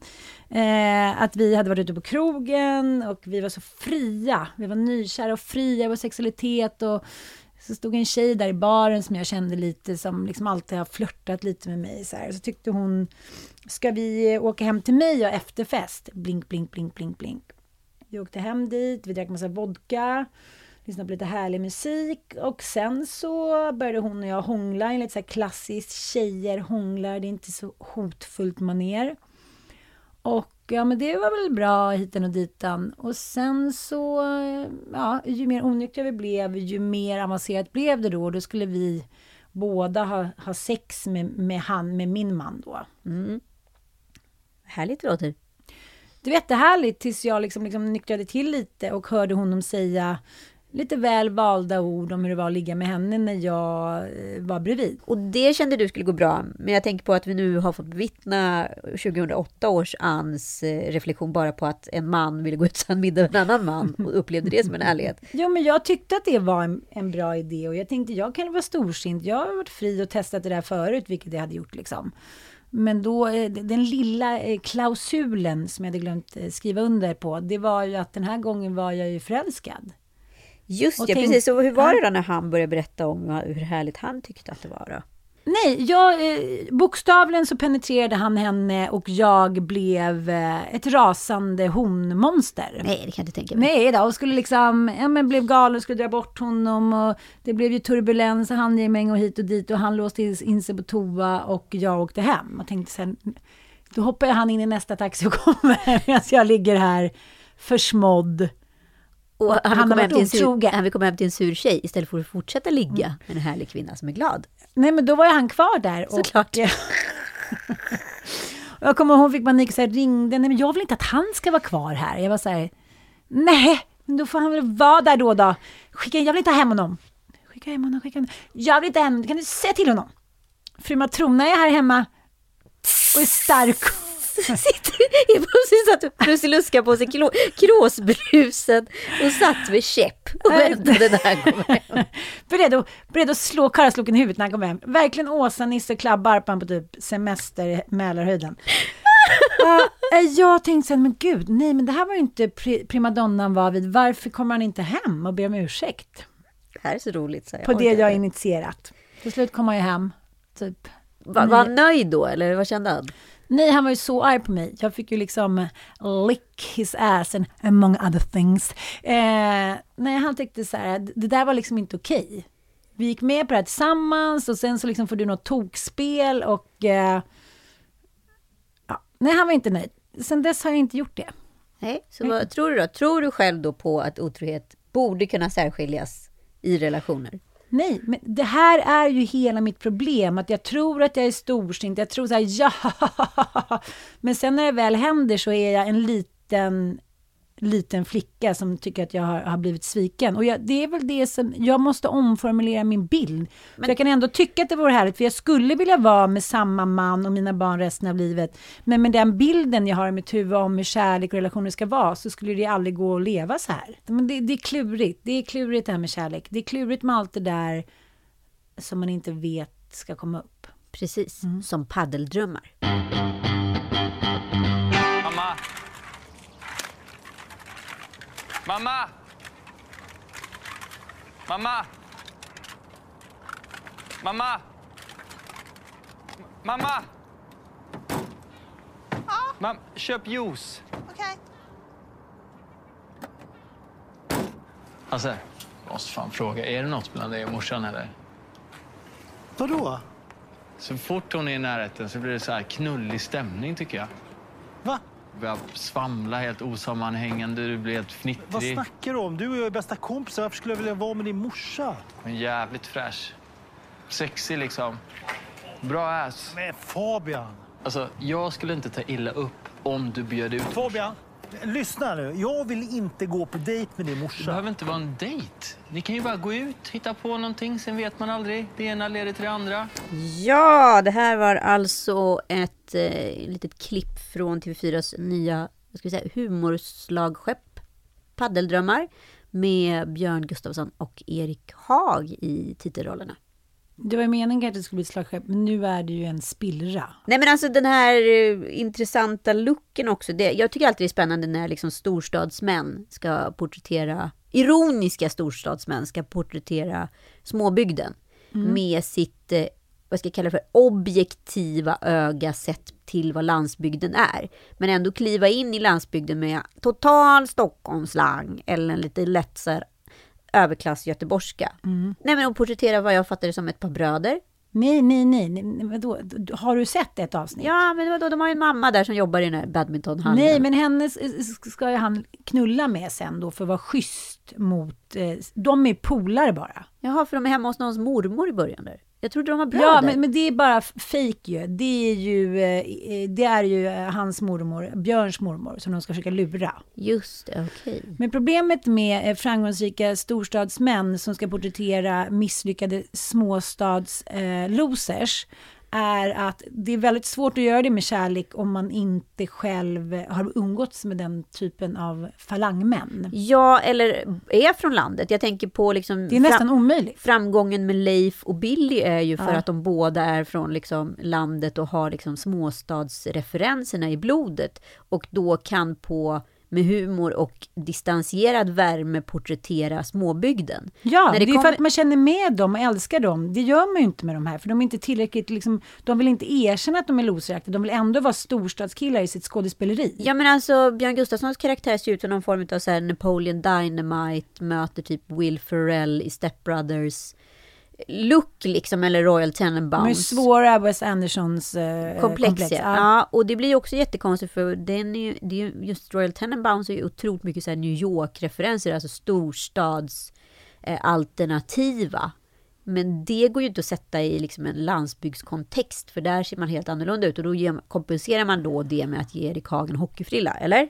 Eh, att vi hade varit ute på krogen och vi var så fria. Vi var nykära och fria i vår sexualitet och så stod en tjej där i baren som jag kände lite som liksom alltid har flörtat lite med mig. Så, här. så tyckte hon, ska vi åka hem till mig och efterfest? Blink, blink, blink, blink, blink. Vi åkte hem dit, vi drack massa vodka, lyssnade på lite härlig musik och sen så började hon och jag hångla enligt så här klassiskt tjejer hånglar, det är inte så hotfullt maner. Och ja, men det var väl bra hiten och ditan. Och sen så, ja, ju mer onyktra vi blev, ju mer avancerat blev det då. Då skulle vi båda ha, ha sex med, med han, med min man då. Mm. Härligt låter. Det var jättehärligt tills jag liksom, liksom nyktrade till lite och hörde honom säga lite väl valda ord om hur det var att ligga med henne när jag eh, var bredvid. Och det kände du skulle gå bra. Men jag tänker på att vi nu har fått bevittna 2008 års Anns eh, reflektion bara på att en man ville gå ut och en middag med en annan man och upplevde det som en ärlighet. Jo, men jag tyckte att det var en, en bra idé och jag tänkte jag kan vara storsint. Jag har varit fri och testat det där förut, vilket jag hade gjort liksom. Men då, eh, den lilla klausulen som jag hade glömt skriva under på, det var ju att den här gången var jag ju förälskad. Just Och ja, tänk- precis. Så hur var det då när han började berätta om hur härligt han tyckte att det var då? Nej, jag, eh, bokstavligen så penetrerade han henne och jag blev eh, ett rasande honmonster. Nej, det kan jag inte tänka mig. Nej då, och skulle liksom, ja men blev galen, skulle dra bort honom och det blev ju turbulens och handgemäng och hit och dit och han låste in sig på toa och jag åkte hem och tänkte sen, då hoppar han in i nästa taxi och kommer medan jag ligger här försmådd. Och han, han vill komma sur, han vill komma hem till en sur tjej istället för att fortsätta ligga med en härlig kvinna som är glad. Nej, men då var ju han kvar där. Såklart. Och, och jag kommer ihåg hon fick panik och ringde. Nej, men jag vill inte att han ska vara kvar här. Jag var så här, nej, men då får han väl vara där då då. Skicka, jag vill inte ha hem honom. Skicka hem honom, skicka hem honom. Jag vill inte hem honom. Kan du säga till honom? Fru Matrona är här hemma och är stark. Sitter plötsligt satt Prussiluska på sig kråsbrusen och satt med käpp och väntade när han kom hem. beredd, beredd att slå karlsloken i huvudet när han kommer hem. Verkligen Åsa, Nisse, klabbarpan på typ semester i Mälarhöjden. uh, jag tänkte sen, men gud, nej men det här var ju inte pri primadonnan var vid. Varför kommer han inte hem och ber om ursäkt? Det här är så roligt. Så jag På det jag har initierat. Till slut kom han ju hem. Typ. Var, var han nöjd då, eller vad kände han? Nej, han var ju så arg på mig. Jag fick ju liksom eh, lick his ass and among other things. Eh, nej, han tyckte så här, det där var liksom inte okej. Vi gick med på det här tillsammans och sen så liksom får du något tokspel och... Eh, ja, nej, han var inte nöjd. Sen dess har jag inte gjort det. Nej, så vad tror du då? Tror du själv då på att otrohet borde kunna särskiljas i relationer? Nej, men det här är ju hela mitt problem. Att jag tror att jag är storsint. Jag tror så här, ja. Men sen när det väl händer så är jag en liten, liten flicka som tycker att jag har, har blivit sviken. Och jag, det är väl det som, jag måste omformulera min bild. för jag kan ändå tycka att det vore härligt, för jag skulle vilja vara med samma man och mina barn resten av livet. Men med den bilden jag har i mitt huvud om hur kärlek och relationer ska vara, så skulle det aldrig gå att leva så här. Men det, det är klurigt. Det är klurigt det här med kärlek. Det är klurigt med allt det där som man inte vet ska komma upp. Precis, som paddeldrömmar. Mamma! Mamma! Mamma! Mamma! Mam, köp juice. Okej. Hasse, Jag måste fan fråga, är det något mellan dig och morsan eller? Vadå? Så fort hon är i närheten så blir det så här knullig stämning tycker jag. Börjar svamla helt osammanhängande, du blir helt fnittrig. Vad snackar du om? Du och jag är bästa kompisar. Varför skulle jag vilja vara med din morsa? Men jävligt fräsch. Sexig liksom. Bra ass. Men Fabian! Alltså, jag skulle inte ta illa upp om du bjöd ut... Fabian! Lyssna nu. Jag vill inte gå på dejt med din morsa. Det behöver inte vara en dejt. Ni kan ju bara gå ut, hitta på någonting, sen vet man aldrig. Det ena leder till det andra. Ja, det här var alltså ett eh, litet klipp från TV4s nya vad ska vi säga, humorslagskepp Paddeldrömmar med Björn Gustafsson och Erik Haag i titelrollerna. Det var meningen att det skulle bli ett slagskepp, men nu är det ju en spillra. Nej men alltså den här eh, intressanta looken också. Det, jag tycker alltid det är spännande när liksom storstadsmän ska porträttera, ironiska storstadsmän ska porträttera småbygden. Mm. Med sitt, eh, vad ska jag kalla för, objektiva öga sett till vad landsbygden är. Men ändå kliva in i landsbygden med total Stockholmslang eller en lite lätt så här, överklass göteborgska. Mm. Nej men att porträttera vad jag fattar det som ett par bröder. Nej, nej, nej, nej vadå? Har du sett ett avsnitt? Ja, men vadå, de har ju en mamma där som jobbar i den här badmintonhallen. Nej, men henne s- ska ju han knulla med sen då för att vara schysst mot... Eh, de är polare bara. Jaha, för de är hemma hos någons mormor i början där. Jag trodde de var bröder. Ja, men, men det är bara f- fake ju. Det är ju, eh, eh, det är ju eh, hans mormor, Björns mormor, som de ska försöka lura. Just det, okej. Men problemet med eh, framgångsrika storstadsmän som ska porträttera misslyckade småstads-losers är att det är väldigt svårt att göra det med kärlek om man inte själv har umgåtts med den typen av falangmän. Ja, eller är från landet. Jag tänker på liksom... Det är nästan omöjligt. Framgången med Leif och Billy är ju för Ja. att de båda är från liksom landet och har liksom småstadsreferenserna i blodet. Och då kan på med humor och distanserad värme porträttera småbygden. Ja, När det, är kommer- för att man känner med dem och älskar dem. Det gör man ju inte med de här, för de är inte tillräckligt, liksom, de vill inte erkänna att de är loseraktiga. De vill ändå vara storstadskillar i sitt skådespeleri. Ja men alltså Björn Gustafssons karaktär ser ut som någon form av så här Napoleon Dynamite möter typ Will Ferrell i Step Brothers look liksom eller Royal Tenenbaums. De är svåra Wes Andersons eh, komplex, komplex. ja. ja. Och det blir ju också jättekonstigt för den är ju, det är ju, just Royal Tenenbaums är ju otroligt mycket så här New York-referenser, alltså storstads eh, alternativa. Men det går ju inte att sätta i liksom en landsbygdskontext, för där ser man helt annorlunda ut. Och då kompenserar man då det med att ge Erik Hagen hockeyfrilla, eller?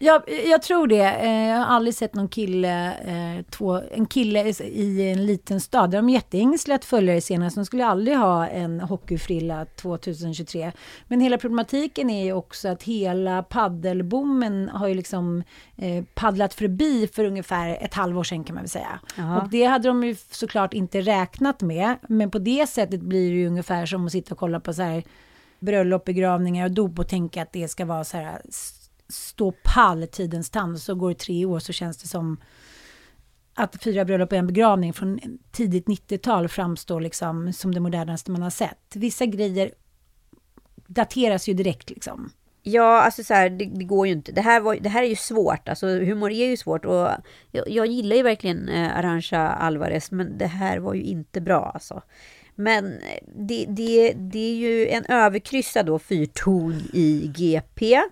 Ja, jag tror det. Eh, Jag har aldrig sett någon kille, eh, två, en kille i en liten stad. De är jätteängsliga att följa det senast. De skulle aldrig ha en hockeyfrilla 2023. Men hela problematiken är ju också att hela paddelboomen har ju liksom eh, paddlat förbi för ungefär ett halvår sedan kan man väl säga. Ja. Och det hade de ju såklart inte räknat med. Men på det sättet blir det ju ungefär som att sitta och kolla på så här bröllop, begravningar och dop och tänka att det ska vara så här stå pall tidens tand. Så går det tre år så känns det som att fyra bröllop och en begravning från tidigt 90-tal framstår liksom som det modernaste man har sett. Vissa grejer dateras ju direkt liksom. Ja, alltså så här, det, det går ju inte. Det här, var, det här är ju svårt. Alltså humor är ju svårt. Och jag, jag gillar ju verkligen eh, Arantxa Alvarez, men det här var ju inte bra alltså. Men eh, det, det, det är ju en överkryssad då fyrton i GP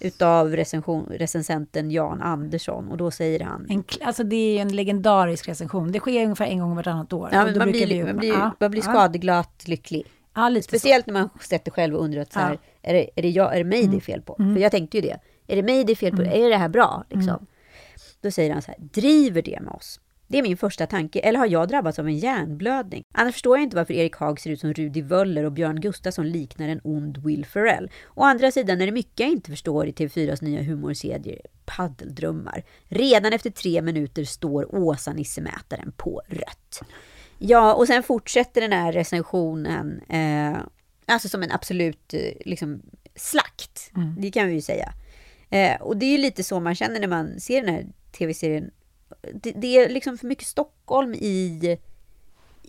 utav recension, recensenten Jan Andersson. Och då säger han... En, alltså det är ju en legendarisk recension. Det sker ungefär en gång vartannat år. Ja, man, blir, vi- man blir, ja, man blir skadeglatt lycklig. Ja, lite så. Speciellt när man sätter själv och undrar att så här, är, det, är, det jag, är det mig det är fel på? För jag tänkte ju det. Är det mig det är fel på? Är det här bra? Liksom. Då säger han så här, driver det med oss? Det är min första tanke. Eller har jag drabbats av en hjärnblödning? Annars förstår jag inte varför Erik Haag ser ut som Rudi Völler och Björn Gustafsson liknar en ond Will Ferrell. Å andra sidan är det mycket jag inte förstår i TV4s nya humorserie Paddeldrömmar. Redan efter tre minuter står Åsa-Nissemätaren på rött. Ja, och sen fortsätter den här recensionen, eh, alltså som en absolut eh, liksom, slakt. Det kan vi ju säga. Eh, och det är ju lite så man känner när man ser den här tv-serien. Det, det är liksom för mycket Stockholm i,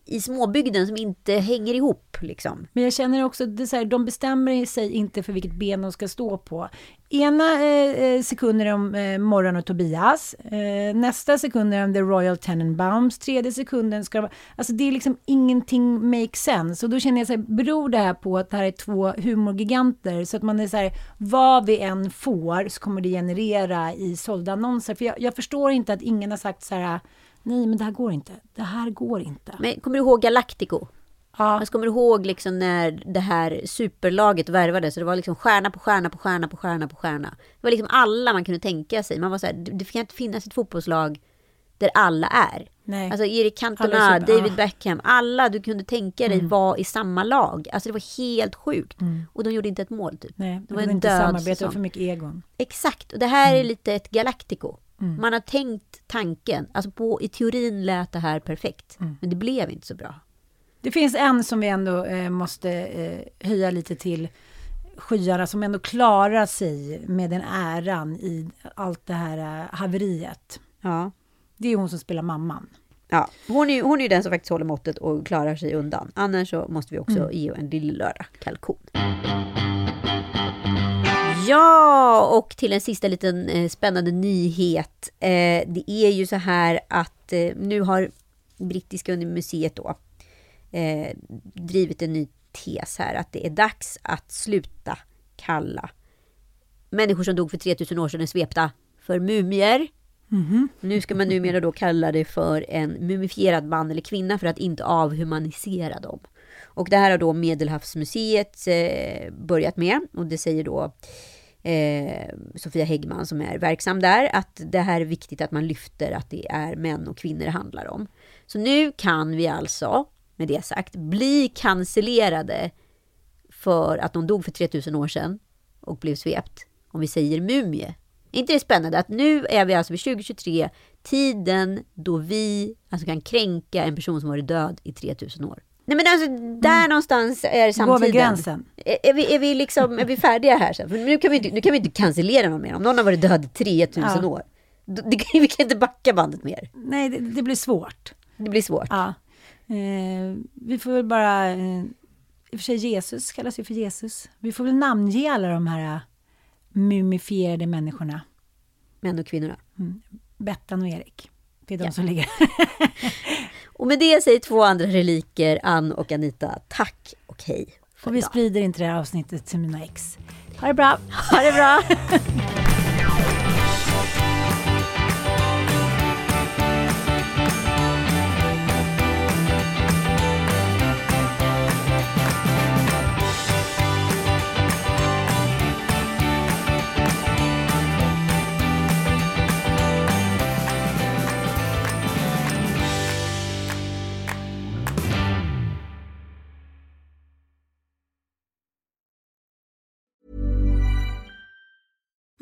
i småbygden som inte hänger ihop. Liksom. Men jag känner också, det så här, de bestämmer sig inte för vilket ben de ska stå på. Ena eh, eh sekunden är de eh, Morran och Tobias. Eh, nästa sekund är de The Royal Tenenbaums. Tredje sekunden ska de... Alltså det är liksom ingenting makes sense. Och då känner jag så här, beror det här på att det här är två humorgiganter? Så att man är så här, vad vi än får så kommer det generera i sålda annonser. För jag, jag förstår inte att ingen har sagt så här, nej men det här går inte. Det här går inte. Men kommer du ihåg Galactico? Ja. Alltså, kommer du ihåg liksom när det här superlaget värvades? Så det var liksom stjärna på stjärna på stjärna på stjärna på stjärna. Det var liksom alla man kunde tänka sig. Man var så här, det kan inte finnas ett fotbollslag där alla är. Nej. Alltså Erik Cantona, David. Beckham, alla du kunde tänka dig mm. var i samma lag. Alltså det var helt sjukt. Mm. Och de gjorde inte ett mål typ. Nej, det var en inte död samarbete, säsong. för mycket egon. Exakt, och det här mm. är lite ett Galactico. Mm. Man har tänkt tanken, alltså på, i teorin lät det här perfekt. Mm. Men det blev inte så bra. Det finns en som vi ändå eh, måste eh, höja lite till skyarna som ändå klarar sig med den äran i allt det här eh, haveriet. Ja. Det är hon som spelar mamman. Ja, hon är, hon är den som faktiskt håller måttet och klarar sig undan. Annars så måste vi också mm. ge en lillördag kalkon. Ja, och till en sista liten eh, spännande nyhet. Eh, det är ju så här att eh, nu har Brittiska museet då eh, drivit en ny tes här, att det är dags att sluta kalla människor som dog för 3000 år sedan svepta för mumier. Mm -hmm. Nu ska man numera då kalla det för en mumifierad man eller kvinna för att inte avhumanisera dem. Och det här har då Medelhavsmuseet eh, börjat med och det säger då eh, Sofia Häggman som är verksam där att det här är viktigt att man lyfter att det är män och kvinnor det handlar om. Så nu kan vi alltså med det sagt, bli cancellerade för att de dog för 3000 år sedan och blev svept, om vi säger mumie. Är inte det spännande att nu är vi alltså vid 2023, tiden då vi alltså kan kränka en person som varit död i 3000 år. Nej men alltså där mm. någonstans är samtiden. Går vi gränsen? Är, är, vi, är, vi liksom, är vi färdiga här? För nu kan vi nu kan vi inte cancellera någon mer. Om någon har varit död i 3000 ja. år. Det, vi kan inte backa bandet mer. Nej, det, det blir svårt. Det blir svårt. Ja. Eh, vi får väl bara... Eh, I och för sig Jesus kallas ju för Jesus. Vi får väl namnge alla de här uh, mumifierade människorna. Män och kvinnorna. Mm. Bettan och Erik. Det är de ja. som ligger. och med det säger två andra reliker, Ann och Anita, tack och hej. Och vi idag. sprider inte det här avsnittet till mina ex. Ha det bra! Ha det bra!